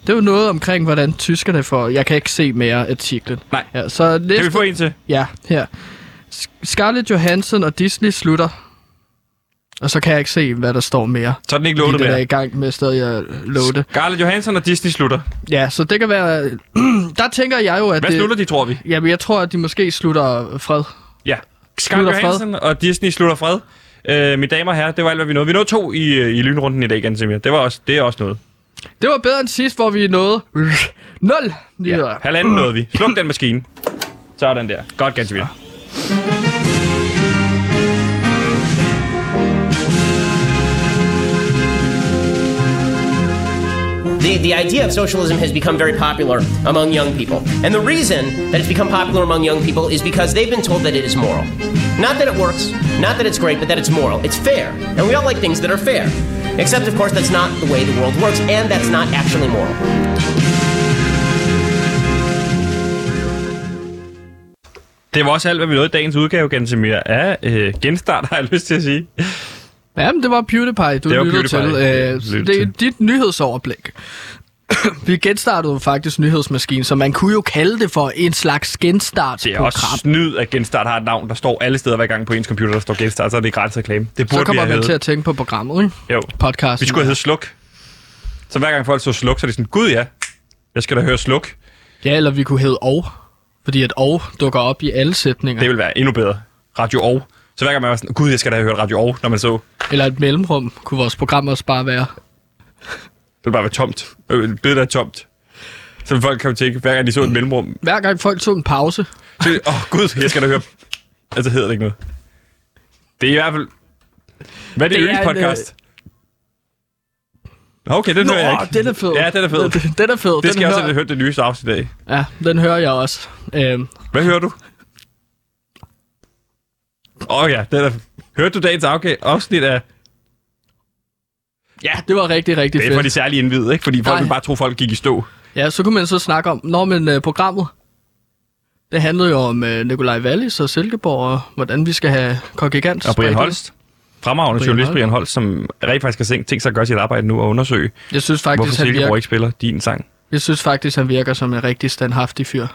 det er jo noget omkring, hvordan tyskerne får... Jeg kan ikke se mere artiklen. Nej. Ja, så næste, Kan vi få en til? Ja, her. Scarlett Johansson og Disney slutter. Og så kan jeg ikke se, hvad der står mere. Så er den ikke loadet den er mere. i gang med stadig at loade. Scarlett Johansson og Disney slutter. Ja, så det kan være... (clears throat) der tænker jeg jo, at Hvad det... slutter de, tror vi? Jamen, jeg tror, at de måske slutter fred. Ja. Scarlett Slutter fred. Johansson og Disney slutter fred. Øh, mine damer og herrer, det var alt, hvad vi nåede. Vi nåede to i, øh, i lynrunden i dag, Gantemir. Det, var også, det er også noget. Det var bedre end sidst, hvor vi nåede 0 nyheder. Ja. Halvanden nåede vi. Sluk den maskine. Sådan er der. Godt, Gantemir. The, the idea of socialism has become very popular among young people. And the reason that it's become popular among young people is because they've been told that it is moral. Not that it works, not that it's great, but that it's moral. It's fair. And we all like things that are fair. Except, of course, that's not the way the world works, and that's not actually moral. Det var også alt, hvad vi nåede i dagens udgave, Gantemir, af øh, genstart, har jeg lyst til at sige. Jamen, det var PewDiePie, du Det var lyttede til. PewDiePie, Øh, jeg lyttede det er til. dit nyhedsoverblik. (coughs) vi genstartede faktisk nyhedsmaskinen, så man kunne jo kalde det for en slags Det er også snyd, at Genstart har et navn, der står alle steder hver gang på ens computer, der står Genstart, så er det gratis reklame. Det burde Så kommer vi man til at tænke på programmet, ikke? Jo. Podcasten. Vi skulle have heddet Sluk. Så hver gang folk så Sluk, så er de sådan, gud ja, jeg skal da høre Sluk. Ja, eller vi kunne hedde Og. Fordi at Og dukker op i alle sætninger. Det vil være endnu bedre. Radio Og. Så hver gang man var sådan, gud, jeg skal da have hørt Radio Og, når man så. Eller et mellemrum kunne vores program også bare være. Det vil bare være tomt. Øh, Billedet er tomt. Så folk kan jo tænke, hver gang de så et mellemrum, Hver gang folk tog en pause, åh oh, gud, jeg skal da høre. Altså hedder det ikke noget. Det er i hvert fald... Hvad er det, Det det er en, podcast? Nå, Okay, den Nå, hører jeg ikke. den er fed. Ja, den er fed. Den, den er fed. Det den skal jeg også hører, have hørt det nyeste afsnit af. Ja, den hører jeg også. Øhm, Hvad hører du? Åh oh, ja, den er... Hørte du dagens afsnit af... ja, det var rigtig, rigtig Det er for fedt. de særlige indvidede, ikke? Fordi folk Nej. bare tro, folk gik i stå. Ja, så kunne man så snakke om, når men uh, programmet, det handlede jo om uh, Nikolaj Wallis og Silkeborg, og hvordan vi skal have kongigant. Og Brian Holst. Fremragende Brian journalist Holst. Brian Holst, som rigtig faktisk har tænkt- sig at gøre sit arbejde nu og undersøge, Jeg synes hvorfor faktisk, han Silkeborg virker, ikke spiller din sang. jeg synes faktisk, han virker som en rigtig standhaftig fyr.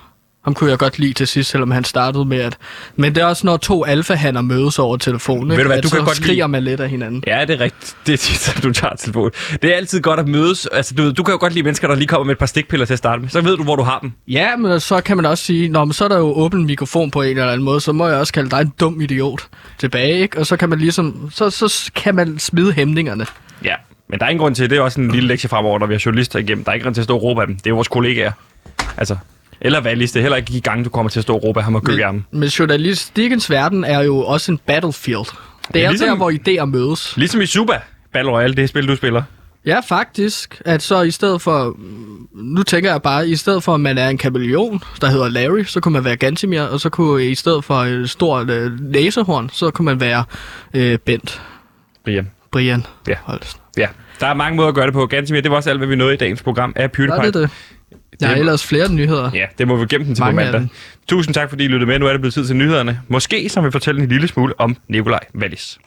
Ham kunne jeg godt lide til sidst, selvom han startede med at... Men det er også, når to alfahanner mødes over telefonen, Ved du ikke? hvad, at du kan så godt skriger lide- man lidt af hinanden. Ja, det er rigtigt. Det er tit, du tager telefon. Det er altid godt at mødes. Altså, du, du kan jo godt lide mennesker, der lige kommer med et par stikpiller til at starte med. Så ved du, hvor du har dem. Ja, men så kan man også sige, Nå, men så er der jo åben mikrofon på en eller anden måde, så må jeg også kalde dig en dum idiot tilbage, ikke? Og så kan man ligesom, så, så kan man smide hæmningerne. Ja, men der er ingen grund til, det er også en lille lektie fremover, når vi har journalister igennem. Der er ikke grund til at stå og råbe af dem. Det er vores kollegaer. Altså, eller Wallis, det er heller ikke i gang, du kommer til at stå og råbe ham og gø ham. Men journalistikkens verden er jo også en battlefield. Det Ja, er ligesom- der, hvor idéer mødes. Ligesom i Suba Battle Royale, det spil, du spiller. Ja, faktisk. At så i stedet for... Nu tænker jeg bare, i stedet for, at man er en kameleon, der hedder Larry, så kunne man være Gantimir, og så kunne i stedet for et stort øh, næsehorn, så kunne man være øh, Bent. Brian. Brian. Ja. Holst. Ja, der er mange måder at gøre det på. Gansimir, det var også alt, hvad vi nåede i dagens program af Ja, PewDiePie. det er det. Der er Det- ellers flere nyheder. Ja, det må vi gemme den til på Mange af mandag. Tusind tak, fordi I lyttede med. Nu er det blevet tid til nyhederne. Måske som vi fortælle en lille smule om Nikolaj Wallis.